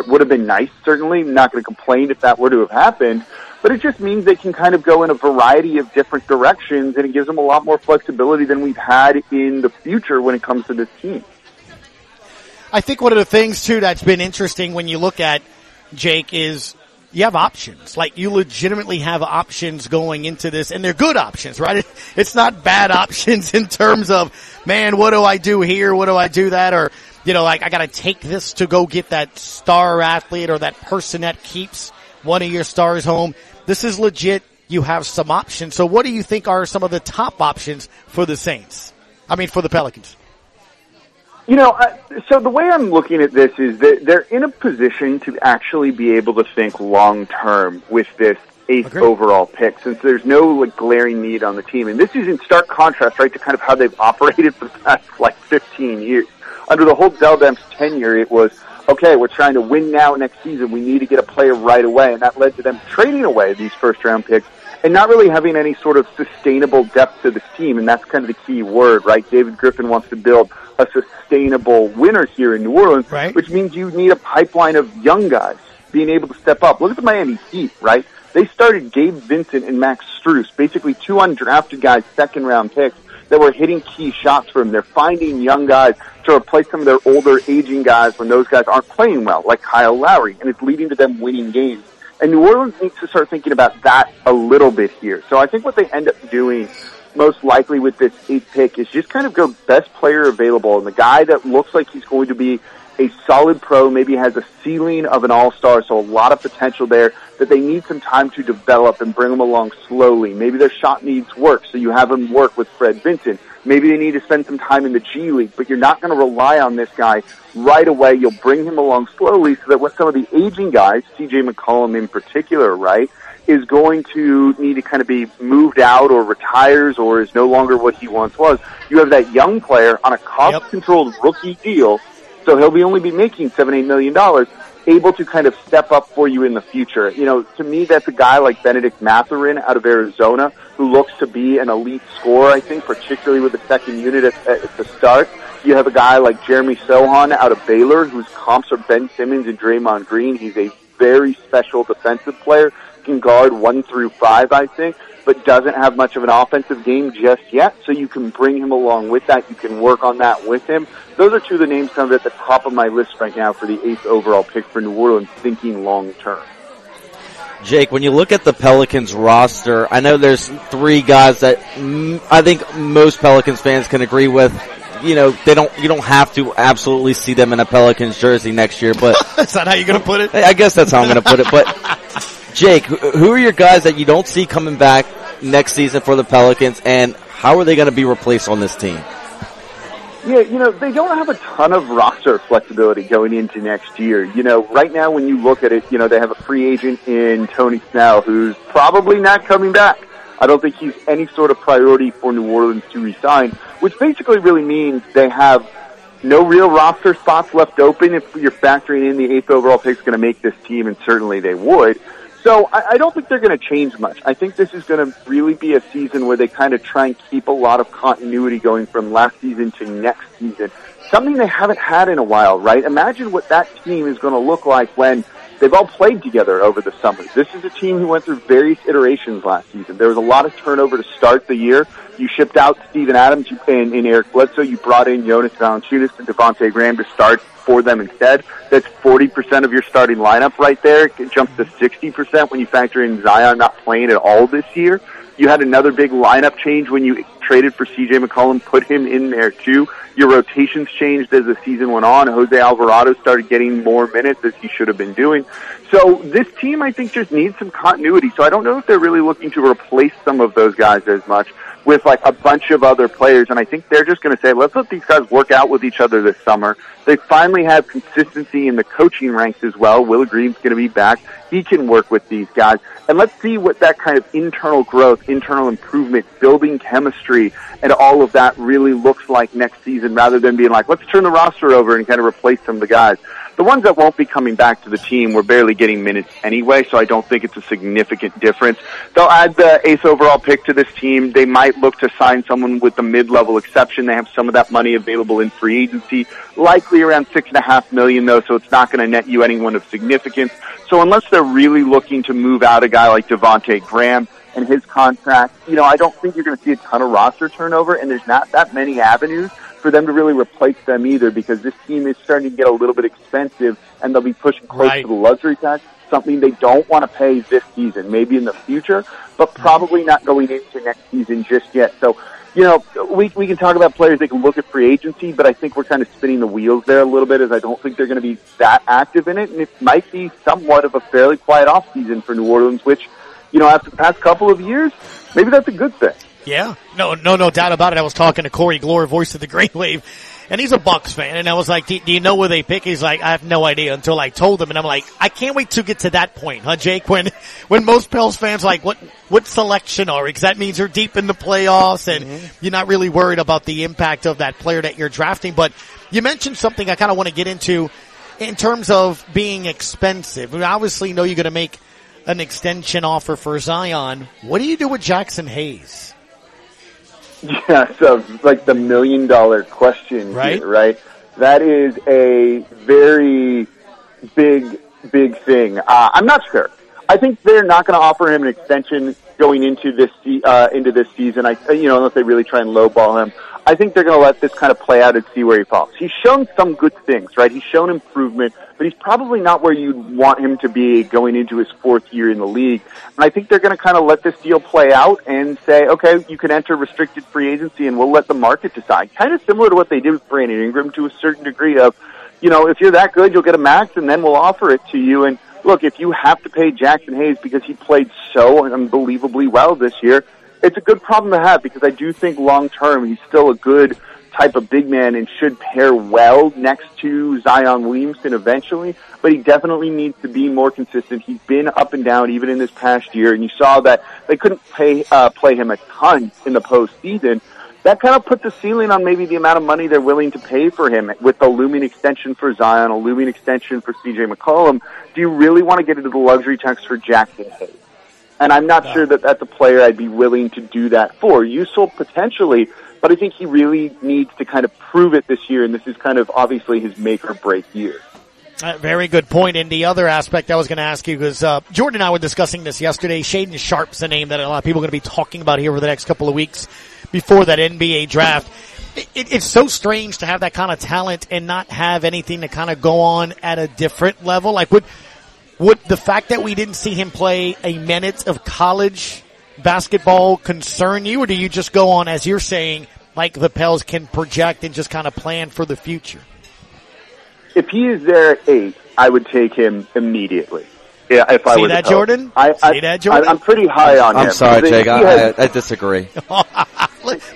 It would have been nice, certainly. Not going to complain if that were to have happened, but it just means they can kind of go in a variety of different directions, and it gives them a lot more flexibility than we've had in the future when it comes to this team. I think one of the things too that's been interesting when you look at Jake is you have options. Like you legitimately have options going into this and they're good options, right? It's not bad options in terms of, man, what do I do here? What do I do that? Or you know, like I got to take this to go get that star athlete or that person that keeps one of your stars home. This is legit. You have some options. So what do you think are some of the top options for the Saints? I mean, for the Pelicans. You know, uh, so the way I'm looking at this is that they're in a position to actually be able to think long term with this eighth Agreed. overall pick, since there's no like glaring need on the team. And this is in stark contrast, right, to kind of how they've operated for the past like 15 years under the whole Dell Demps tenure, it was okay. We're trying to win now next season. We need to get a player right away, and that led to them trading away these first round picks and not really having any sort of sustainable depth to this team. And that's kind of the key word, right? David Griffin wants to build a sustainable winner here in New Orleans, right. which means you need a pipeline of young guys being able to step up. Look at the Miami Heat, right? They started Gabe Vincent and Max Strus, basically two undrafted guys, second round picks that were hitting key shots for him. They're finding young guys to replace some of their older, aging guys when those guys aren't playing well, like Kyle Lowry, and it's leading to them winning games. And New Orleans needs to start thinking about that a little bit here. So I think what they end up doing most likely with this eighth pick is just kind of go best player available and the guy that looks like he's going to be a solid pro, maybe has a ceiling of an all-star, so a lot of potential there that they need some time to develop and bring them along slowly. Maybe their shot needs work, so you have them work with Fred Vinson. Maybe they need to spend some time in the G League, but you're not going to rely on this guy right away. You'll bring him along slowly so that with some of the aging guys, CJ McCollum in particular, right, is going to need to kind of be moved out or retires or is no longer what he once was. You have that young player on a cost controlled yep. rookie deal so he'll be only be making seven, eight million dollars, able to kind of step up for you in the future. You know, to me, that's a guy like Bennedict Mathurin out of Arizona who looks to be an elite scorer. I think, particularly with the second unit at, at the start. You have a guy like Jeremy Sochan out of Baylor, whose comps are Ben Simmons and Draymond Green. He's a very special defensive player. Can guard one through five, I think. But doesn't have much of an offensive game just yet. So you can bring him along with that. You can work on that with him. Those are two of the names kind of at the top of my list right now for the eighth overall pick for New Orleans, thinking long term. Jake, when you look at the Pelicans roster, I know there's three guys that I think most Pelicans fans can agree with. You know, they don't, you don't have to absolutely see them in a Pelicans jersey next year, but Is that how you're going to put it? I guess that's how I'm going to put it. But Jake, who are your guys that you don't see coming back next season for the Pelicans, and how are they going to be replaced on this team? Yeah, you know, they don't have a ton of roster flexibility going into next year. You know, right now when you look at it, you know, they have a free agent in Tony Snell who's probably not coming back. I don't think he's any sort of priority for New Orleans to resign, which basically really means they have no real roster spots left open if you're factoring in the eighth overall pick is going to make this team, and certainly they would. So I, I don't think they're going to change much. I think this is going to really be a season where they kind of try and keep a lot of continuity going from last season to next season. Something they haven't had in a while, right? Imagine what that team is going to look like when they've all played together over the summer. This is a team who went through various iterations last season. There was a lot of turnover to start the year. You shipped out Steven Adams and, and Eric Bledsoe. You brought in Jonas Valanciunas and Devontae Graham to start for them instead. That's 40% of your starting lineup right there. It jumps to 60% when you factor in Zion not playing at all this year. You had another big lineup change when you traded for CJ McCollum, put him in there too. Your rotations changed as the season went on. Jose Alvarado started getting more minutes as he should have been doing. So this team, I think, just needs some continuity. So I don't know if they're really looking to replace some of those guys as much with like a bunch of other players. And I think they're just going to say, let's let these guys work out with each other this summer. They finally have consistency in the coaching ranks as well. Willie Green's going to be back. He can work with these guys. And let's see what that kind of internal growth, internal improvement, building chemistry, and all of that really looks like next season rather than being like, let's turn the roster over and kind of replace some of the guys. The ones that won't be coming back to the team were barely getting minutes anyway, so I don't think it's a significant difference. They'll add the eighth overall pick to this team. They might look to sign someone with the mid-level exception. They have some of that money available in free agency, likely around six and a half million though, so it's not going to net you anyone of significance. So unless they're really looking to move out a guy like Devontae Graham and his contract, you know, I don't think you're going to see a ton of roster turnover, and there's not that many avenues for them to really replace them either because this team is starting to get a little bit expensive and they'll be pushing close Right. to the luxury tax, something they don't want to pay this season, maybe in the future, but mm-hmm. probably not going into next season just yet. So, you know, we, we can talk about players, they can look at free agency, but I think we're kind of spinning the wheels there a little bit as I don't think they're going to be that active in it and it might be somewhat of a fairly quiet off season for New Orleans, which, you know, after the past couple of years, maybe that's a good thing. Yeah, no, no, no doubt about it. I was talking to Corey Glore, voice of the Green Wave, and he's a Bucks fan. And I was like, do, do you know where they pick? He's like, I have no idea until I told him. And I'm like, I can't wait to get to that point, huh, Jake? When, when most Pels fans like, what, what selection are? we? Because that means you're deep in the playoffs and mm-hmm. you're not really worried about the impact of that player that you're drafting. But you mentioned something I kind of want to get into in terms of being expensive. We obviously know you're going to make an extension offer for Zion. What do you do with Jaxson Hayes? Yeah, so like the million dollar question, Right. Here, right? That is a very big, big thing. Uh, I'm not sure. I think they're not going to offer him an extension going into this uh, into this season. I, you know, unless they really try and lowball him. I think they're going to let this kind of play out and see where he falls. He's shown some good things, right? He's shown improvement, but he's probably not where you'd want him to be going into his fourth year in the league. And I think they're going to kind of let this deal play out and say, okay, you can enter restricted free agency and we'll let the market decide. Kind of similar to what they did with Brandon Ingram to a certain degree of, you know, if you're that good, you'll get a max and then we'll offer it to you. And look, if you have to pay Jaxson Hayes because he played so unbelievably well this year, it's a good problem to have because I do think long term he's still a good type of big man and should pair well next to Zion Williamson eventually, but he definitely needs to be more consistent. He's been up and down even in this past year, and you saw that they couldn't pay, uh, play him a ton in the postseason. That kind of puts a ceiling on maybe the amount of money they're willing to pay for him with the looming extension for Zion, a looming extension for CJ McCollum. Do you really want to get into the luxury tax for Jaxson Hayes? And I'm not sure that that's a player I'd be willing to do that for. Useful potentially, but I think he really needs to kind of prove it this year, and this is kind of obviously his make or break year. Uh, very good point. And the other aspect I was going to ask you was uh, Jordan and I were discussing this yesterday. Shaedon Sharpe's a name that a lot of people are going to be talking about here over the next couple of weeks before that NBA draft. It, it's so strange to have that kind of talent and not have anything to kind of go on at a different level. Like would would the fact that we didn't see him play a minute of college basketball concern you, or do you just go on as you're saying, like the Pels can project and just kind of plan for the future? If he is there at eight, I would take him immediately. Yeah, if I See were the that, Jordan? I, I, See that, Jordan? I, am pretty high on him. I'm sorry, He Jake. has- I, I, I disagree.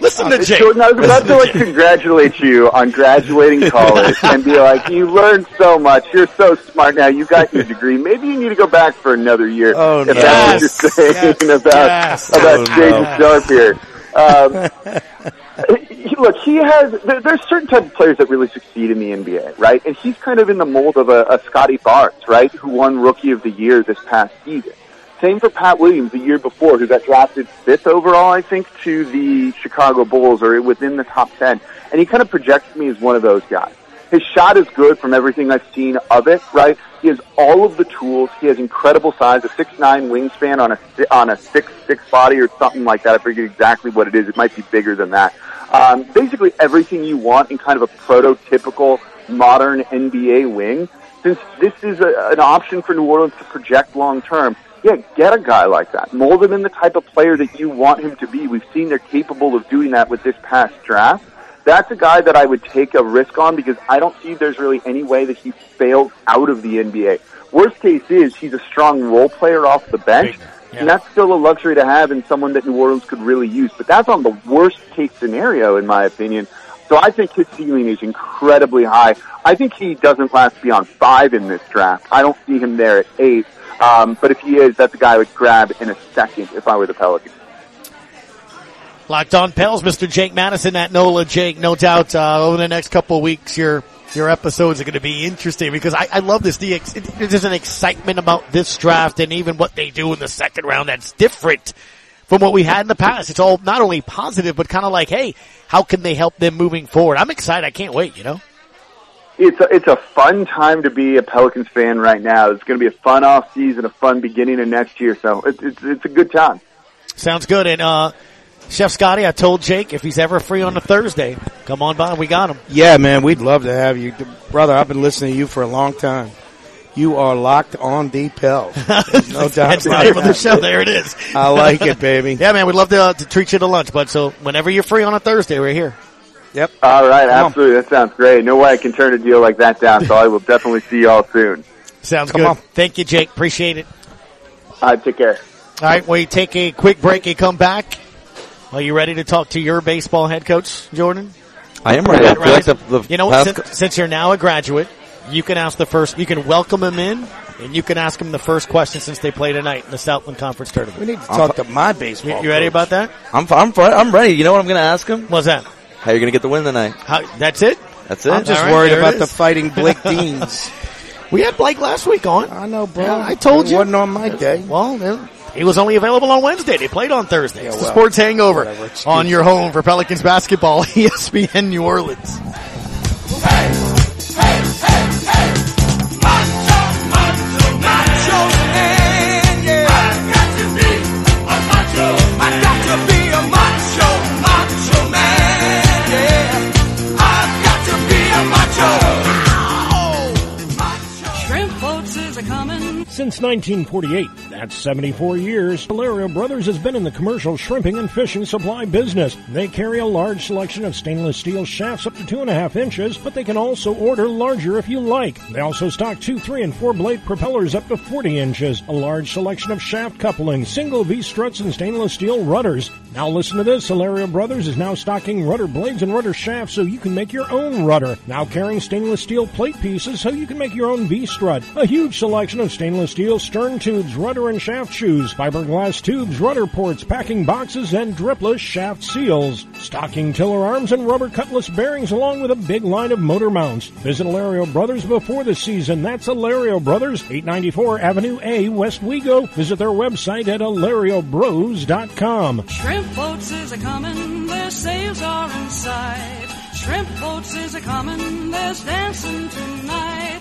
Listen to Jake. Jordan, I was about Listen to to like congratulate you on graduating college and be like, you learned so much. You're so smart now. You got your degree. Maybe you need to go back for another year. Oh, if no. that's what you're saying about Yes. about Oh, Shaedon no. Sharpe here. Um, he, look, he has. There, there's certain type of players that really succeed in the NBA, right? And he's kind of in the mold of a, a Scottie Barnes, right, who won Rookie of the Year this past season. Same for Pat Williams the year before, who got drafted fifth overall, I think, to the Chicago Bulls or within the top ten. And he kind of projects me as one of those guys. His shot is good from everything I've seen of it, right? He has all of the tools. He has incredible size, a six nine wingspan on a on a six six body or something like that. I forget exactly what it is. It might be bigger than that. Um, basically, everything you want in kind of a prototypical modern NBA wing. Since this is a, an option for New Orleans to project long term, yeah, get a guy like that. Mold him in the type of player that you want him to be. We've seen they're capable of doing that with this past draft. That's a guy that I would take a risk on because I don't see there's really any way that he fails out of the NBA. Worst case is he's a strong role player off the bench, and that's still a luxury to have in someone that New Orleans could really use. But that's on the worst case scenario, in my opinion. So I think his ceiling is incredibly high. I think he doesn't last beyond five in this draft. I don't see him there at eight. Um, but if he is, that's a guy I would grab in a second if I were the Pelicans. Locked on Pels, Mr. Jake Madison at NOLA. Jake, no doubt, uh, over the next couple of weeks, your, your episodes are going to be interesting because I, I love this. The ex- there's an excitement about this draft and even what they do in the second round that's different from what we had in the past. It's all not only positive, but kind of like, hey, how can they help them moving forward? I'm excited. I can't wait, you know? It's a, it's a fun time to be a Pelicans fan right now. It's going to be a fun off season, a fun beginning of next year. So it's, it's, it's a good time. Sounds good. And, uh, Chef Scotty, I told Jake if he's ever free on a Thursday, come on by. We got him. Yeah, man, we'd love to have you. Brother, I've been listening to you for a long time. You are locked on the Pels. No doubt That's about not even the show. There it is. I like it, baby. Yeah, man, we'd love to, uh, to treat you to lunch, bud. So whenever you're free on a Thursday, we're here. Yep. All right, Come on. absolutely. That sounds great. No way I can turn a deal like that down. So I will definitely see y'all soon. Sounds Come good. on. Thank you, Jake. Appreciate it. All right, take care. All right, we take a quick break and come back. Are you ready to talk to your baseball head coach, Jordan? I am ready. I feel like the, the you know what? past- Since, since you're now a graduate, you can ask the first. You can welcome him in, and you can ask him the first question since they play tonight in the Southland Conference tournament. We need to talk to my baseball. You, you ready about that? I'm, I'm, I'm ready. You know what I'm going to ask him? What's that? How you going to get the win tonight? How, that's it? That's it. I'm just All right, worried about the fighting Blake Deans. We had Blake last week on. I know, bro. Yeah, I told It you. wasn't on my day. Well, then, he was only available on Wednesday. They played on Thursday. it's the Sports Hangover whatever, on your home for Pelicans basketball, ESPN New Orleans. Shrimp boats is a coming. Since 1948, that's 74 years, Hilario Brothers has been in the commercial shrimping and fishing supply business. They carry a large selection of stainless steel shafts up to two and a half inches, but they can also order larger if you like. They also stock two, three, and four blade propellers up to 40 inches, a large selection of shaft couplings, single V struts, and stainless steel rudders. Now listen to this, Hilario Brothers is now stocking rudder blades and rudder shafts so you can make your own rudder. Now carrying stainless steel plate pieces so you can make your own V-strut. A huge selection of stainless steel stern tubes, rudder and shaft shoes, fiberglass tubes, rudder ports, packing boxes, and dripless shaft seals. Stocking tiller arms and rubber cutlass bearings along with a big line of motor mounts. Visit Hilario Brothers before the season. That's Hilario Brothers, 894 Avenue A, Westwego. Visit their website at hilariobros.com. Shrimp boats is a coming. Their sails are inside. Shrimp boats is a coming. There's dancing tonight.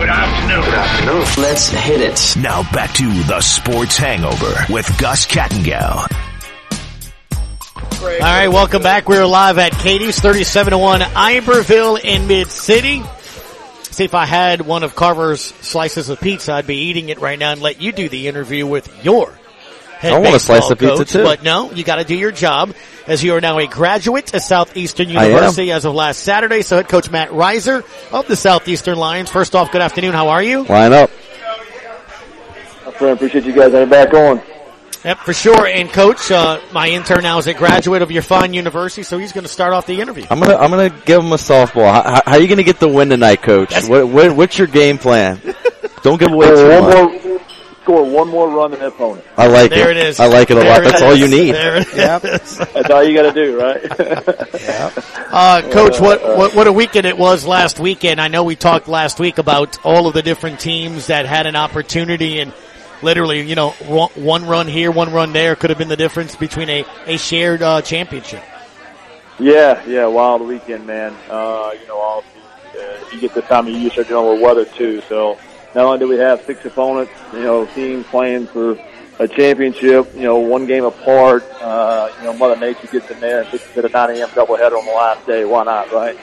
Good afternoon. Good afternoon. Let's hit it. Now back to the Sports Hangover with Gus Kattengell. All right, welcome back. We're live at Katie's 37-1 Iberville in Mid-City. See, if I had one of Carver's slices of pizza, I'd be eating it right now and let you do the interview with your head I want a baseball slice of pizza, coach. too. But no, you gotta do your job as you are now a graduate at Southeastern University as of last Saturday. So head coach Matt Riser of the Southeastern Lions. First off, good afternoon. How are you? Line up. My friend, appreciate you guys having me back on. Yep, for sure. And coach, uh, my intern now is a graduate of your fine university, so he's going to start off the interview. I'm gonna I'm gonna give him a softball. How, how, how are you gonna get the win tonight, Coach? What, what what's your game plan? Don't give away too much. More, score one more run than the opponent. I like There it. it is. I like it a There lot. it That's all you need. There it is. That's all you got to do, right? Uh, coach, what, what what a weekend it was last weekend. I know we talked last week about all of the different teams that had an opportunity and literally, you know, one one run here, one run there could have been the difference between a, a shared uh, championship. Yeah, yeah, wild weekend, man. Uh, you know, all uh, you get this time of year, you start dealing with weather too. So not only do we have six opponents, you know, teams playing for a championship, you know, one game apart. Uh, you know, Mother Nature gets in there and puts it at a 9 a.m. doubleheader on the last day. Why not, right?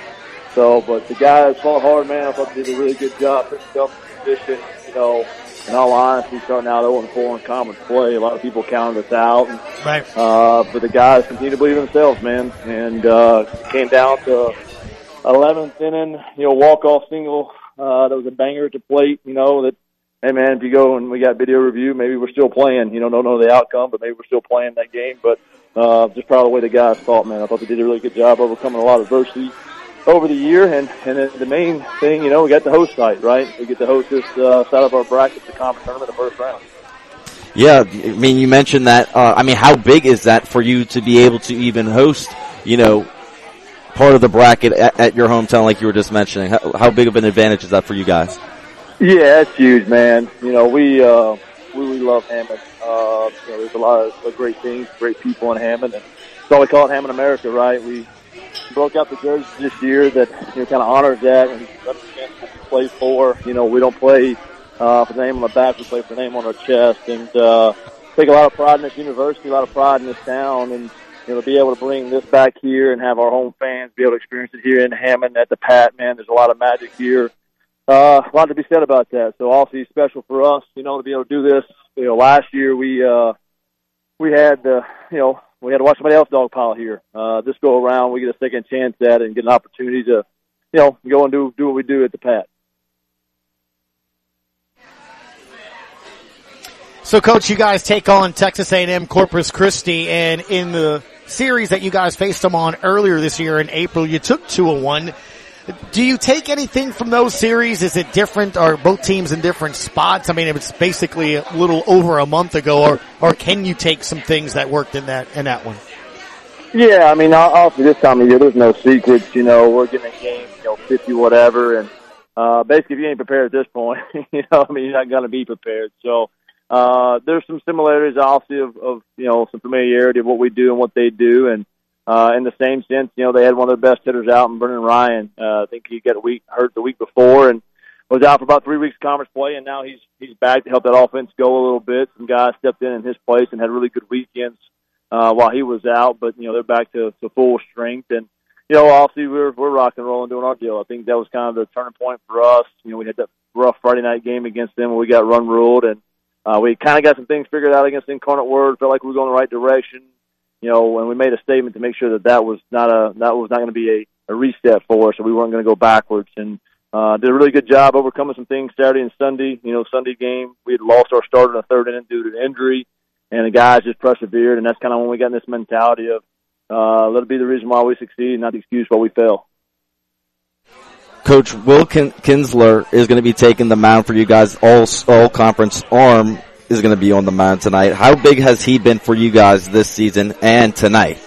So, but the guys fought hard, man. I thought they did a really good job putting themselves in position. You know, in all honesty, starting out 0 4 in conference play, a lot of people counted us out. And, Right. uh, but the guys continue to believe in themselves, man. And, uh, came down to 11th inning, you know, walk-off single. Uh, that was a banger the plate, you know, that, hey man, if you go and we got video review, maybe we're still playing, you know, don't know the outcome, but maybe we're still playing that game. But, uh, just proud of the way the guys fought, man. I thought they did a really good job overcoming a lot of adversity over the year. And, and the main thing, you know, we got the host site, right? We get to host this, uh, side of our bracket, the conference tournament, the first round. Yeah, I mean, you mentioned that. Uh, I mean, how big is that for you to be able to even host? You know, part of the bracket at, at your hometown, like you were just mentioning. How, how big of an advantage is that for you guys? Yeah, it's huge, man. You know, we uh, we, we love Hammond. Uh, you know, there's a lot of, great things, great people in Hammond, and that's why we call it Hammond America, right? We broke out the jerseys this year that you know kind of honors that and play for. You know, we don't play uh, for the name on the back; we play for the name on our chest, and uh, take a lot of pride in this university, a lot of pride in this town, and you know, to be able to bring this back here and have our home fans be able to experience it here in Hammond at the Pat, man, there's a lot of magic here. Uh, a lot to be said about that. So obviously special for us, you know, to be able to do this. You know, last year we, uh, we had, uh, you know, we had to watch somebody else dog pile here. Uh, this go around, we get a second chance at it and get an opportunity to, you know, go and do, do what we do at the Pat. So, coach, you guys take on Texas A&M Corpus Christi, and in the series that you guys faced them on earlier this year in April, you took two and one. Do you take anything from those series? Is it different? Are both teams in different spots? I mean, it's basically a little over a month ago, or or can you take some things that worked in that in that one? Yeah, I mean, obviously this time of year, there's no secrets. You know, we're getting a game, you know, 50 whatever, and uh, basically, if you ain't prepared at this point, you know, I mean, you're not going to be prepared. So uh, there's some similarities, obviously, of, of you know some familiarity of what we do and what they do, and uh, in the same sense, you know, they had one of their best hitters out in Brennan Ryan. Uh, I think he got a week hurt the week before and was out for about three weeks of conference play, and now he's he's back to help that offense go a little bit. Some guys stepped in in his place and had really good weekends uh, while he was out, but you know they're back to, to full strength and you know, obviously we're we're rock and rolling, doing our deal. I think that was kind of the turning point for us. You know, we had that rough Friday night game against them where we got run ruled, and uh, we kind of got some things figured out against Incarnate Word. Felt like we were going the right direction. You know, and we made a statement to make sure that that was not a that was not going to be a, a reset for us, so we weren't going to go backwards. And uh, did a really good job overcoming some things Saturday and Sunday. You know, Sunday game we had lost our starter in the third inning due to an injury, and the guys just persevered, and that's kind of when we got in this mentality of uh, let it be the reason why we succeed, not the excuse why we fail. Coach Will Kin- Kinsler is going to be taking the mound for you guys. All all conference arm is going to be on the mound tonight. How big has he been for you guys this season and tonight?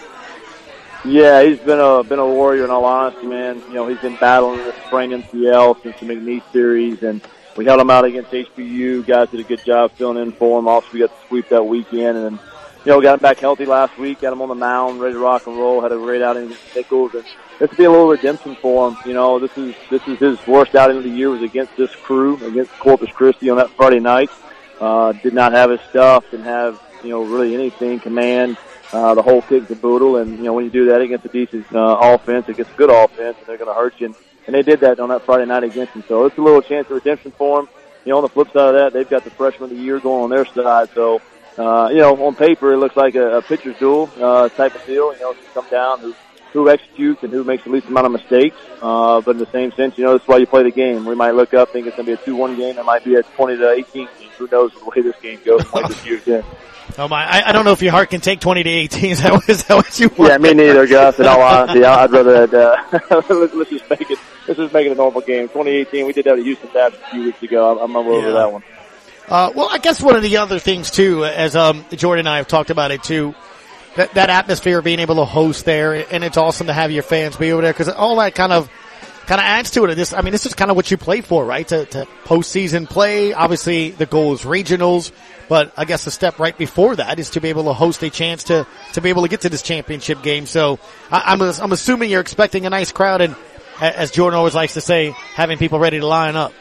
Yeah, he's been a been a warrior in all honesty, man. You know, he's been battling the sprained MCL since the McNeese series, and we held him out against HBU. Guys did a good job filling in for him. Also, we got to sweep that weekend, and you know, got him back healthy last week. Got him on the mound, ready to rock and roll. Had a great outing against Nicholls, and this be a little redemption for him. You know, this is this is his worst outing of the year was against this crew, against Corpus Christi on that Friday night. Uh, did not have his stuff, didn't have you know really anything command uh, the whole kick to boodle. And, you know, when you do that against a decent uh, offense, against a good offense, and they're going to hurt you. And, and they did that on that Friday night against them. So it's a little chance of redemption for them. You know, on the flip side of that, they've got the freshman of the year going on their side. So, uh, you know, on paper, it looks like a, a pitcher's duel uh, type of deal. You know, it's come down who, who executes and who makes the least amount of mistakes. Uh, but in the same sense, you know, that's why you play the game. We might look up, think it's going to be a 2-1 game. It might be a 20 to 18 game. Who knows the way this game goes like this year's game. Oh my! I, I don't know if your heart can take twenty to eighteen. Is that, is that what you want? Yeah, me neither, Gus. In all honesty, I'd rather uh, let's, let's just make it. Let's just make it a normal game. 2018, we did that at Houston Dabs a few weeks ago. I'm, I'm over Yeah. that one. Uh, well, I guess one of the other things too, as um, Jordan and I have talked about it too, that that atmosphere, of being able to host there, and it's awesome to have your fans be over there because all that kind of kind of adds to it. This, I mean, this is kind of what you play for, right? To, to postseason play. Obviously, the goal is regionals, but I guess the step right before that is to be able to host a chance to to be able to get to this championship game. So I, I'm I'm assuming you're expecting a nice crowd, and as Jordan always likes to say, having people ready to line up.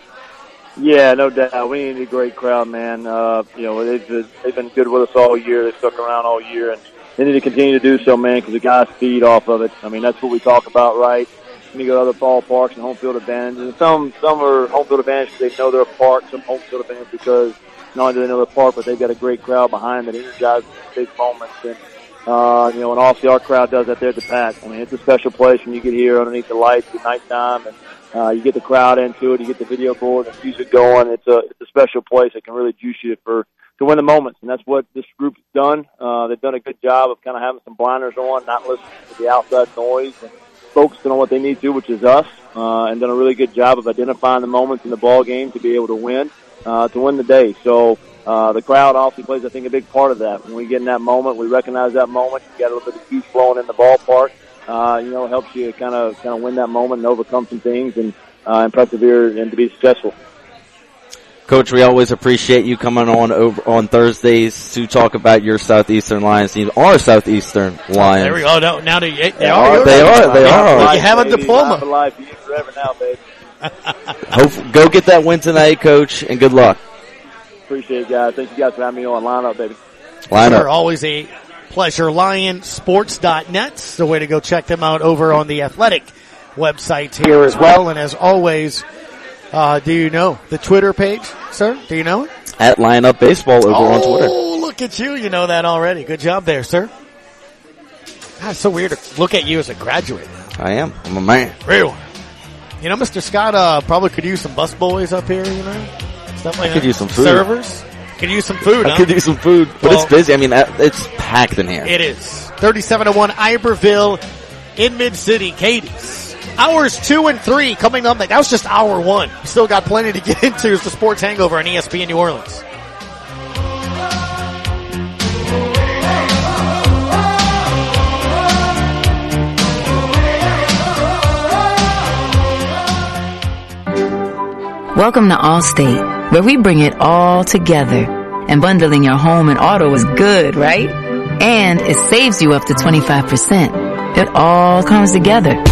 Yeah, no doubt. We need a great crowd, man. Uh, you know, they've they've been good with us all year. They've stuck around all year, and they need to continue to do so, man, because the guys feed off of it. I mean, that's what we talk about, right? When you go to other ballparks and home field advantage, and some some are home field advantage because they know their park. Some home field advantage because not only do they know their park, but they've got a great crowd behind that energizes big moments. And uh, you know, and obviously our crowd does that there at the Pat. I mean, it's a special place when you get here underneath the lights at nighttime and uh, you get the crowd into it, you get the video board and music going. It's a it's a special place that can really juice you for to win the moments, and that's what this group's done. Uh, they've done a good job of kind of having some blinders on, not listening to the outside noise, and focusing on what they need to, which is us, uh, and done a really good job of identifying the moments in the ball game to be able to win, uh, to win the day. So. Uh, the crowd obviously plays, I think, a big part of that. When we get in that moment, we recognize that moment. You got a little bit of juice flowing in the ballpark. Uh, you know, it helps you kind of kind of win that moment and overcome some things and uh, and persevere and to be successful. Coach, we always appreciate you coming on over on Thursdays to talk about your Southeastern Lions team, our Southeastern Lions. There we go. No, now they, they They are. are, they are, they Yeah, are. You have a diploma. life of life, you forever now, baby. Hope, go get that win tonight, Coach, and good luck. Appreciate it, guys. Thank you guys for having me on. Line up, baby. Line Sure, up. always a pleasure. Lionsports.net. The way to go check them out over on the athletic website here as well. And as always, uh, do you know the Twitter page, sir? Do you know it? At Line Up Baseball over on Twitter. Oh, look at you. You know that already. Good job there, sir. God, it's so weird to look at you as a graduate. I am. I'm a man. Real. You know, Mr. Scott, uh, probably could use some bus boys up here, you know? Stuff like I could that. use some food. Servers. Could use some food, I huh? could use some food, but Well- it's busy. I mean, uh, it's packed in here. It is. 3701 Iberville in Mid-City, Katie's. Hours two and three coming up. That was just hour one. We still got plenty to get into. It's the Sports Hangover on ESPN New Orleans. Welcome to Allstate, where we bring it all together. And bundling your home and auto is good, right? And it saves you up to 25%. It all comes together.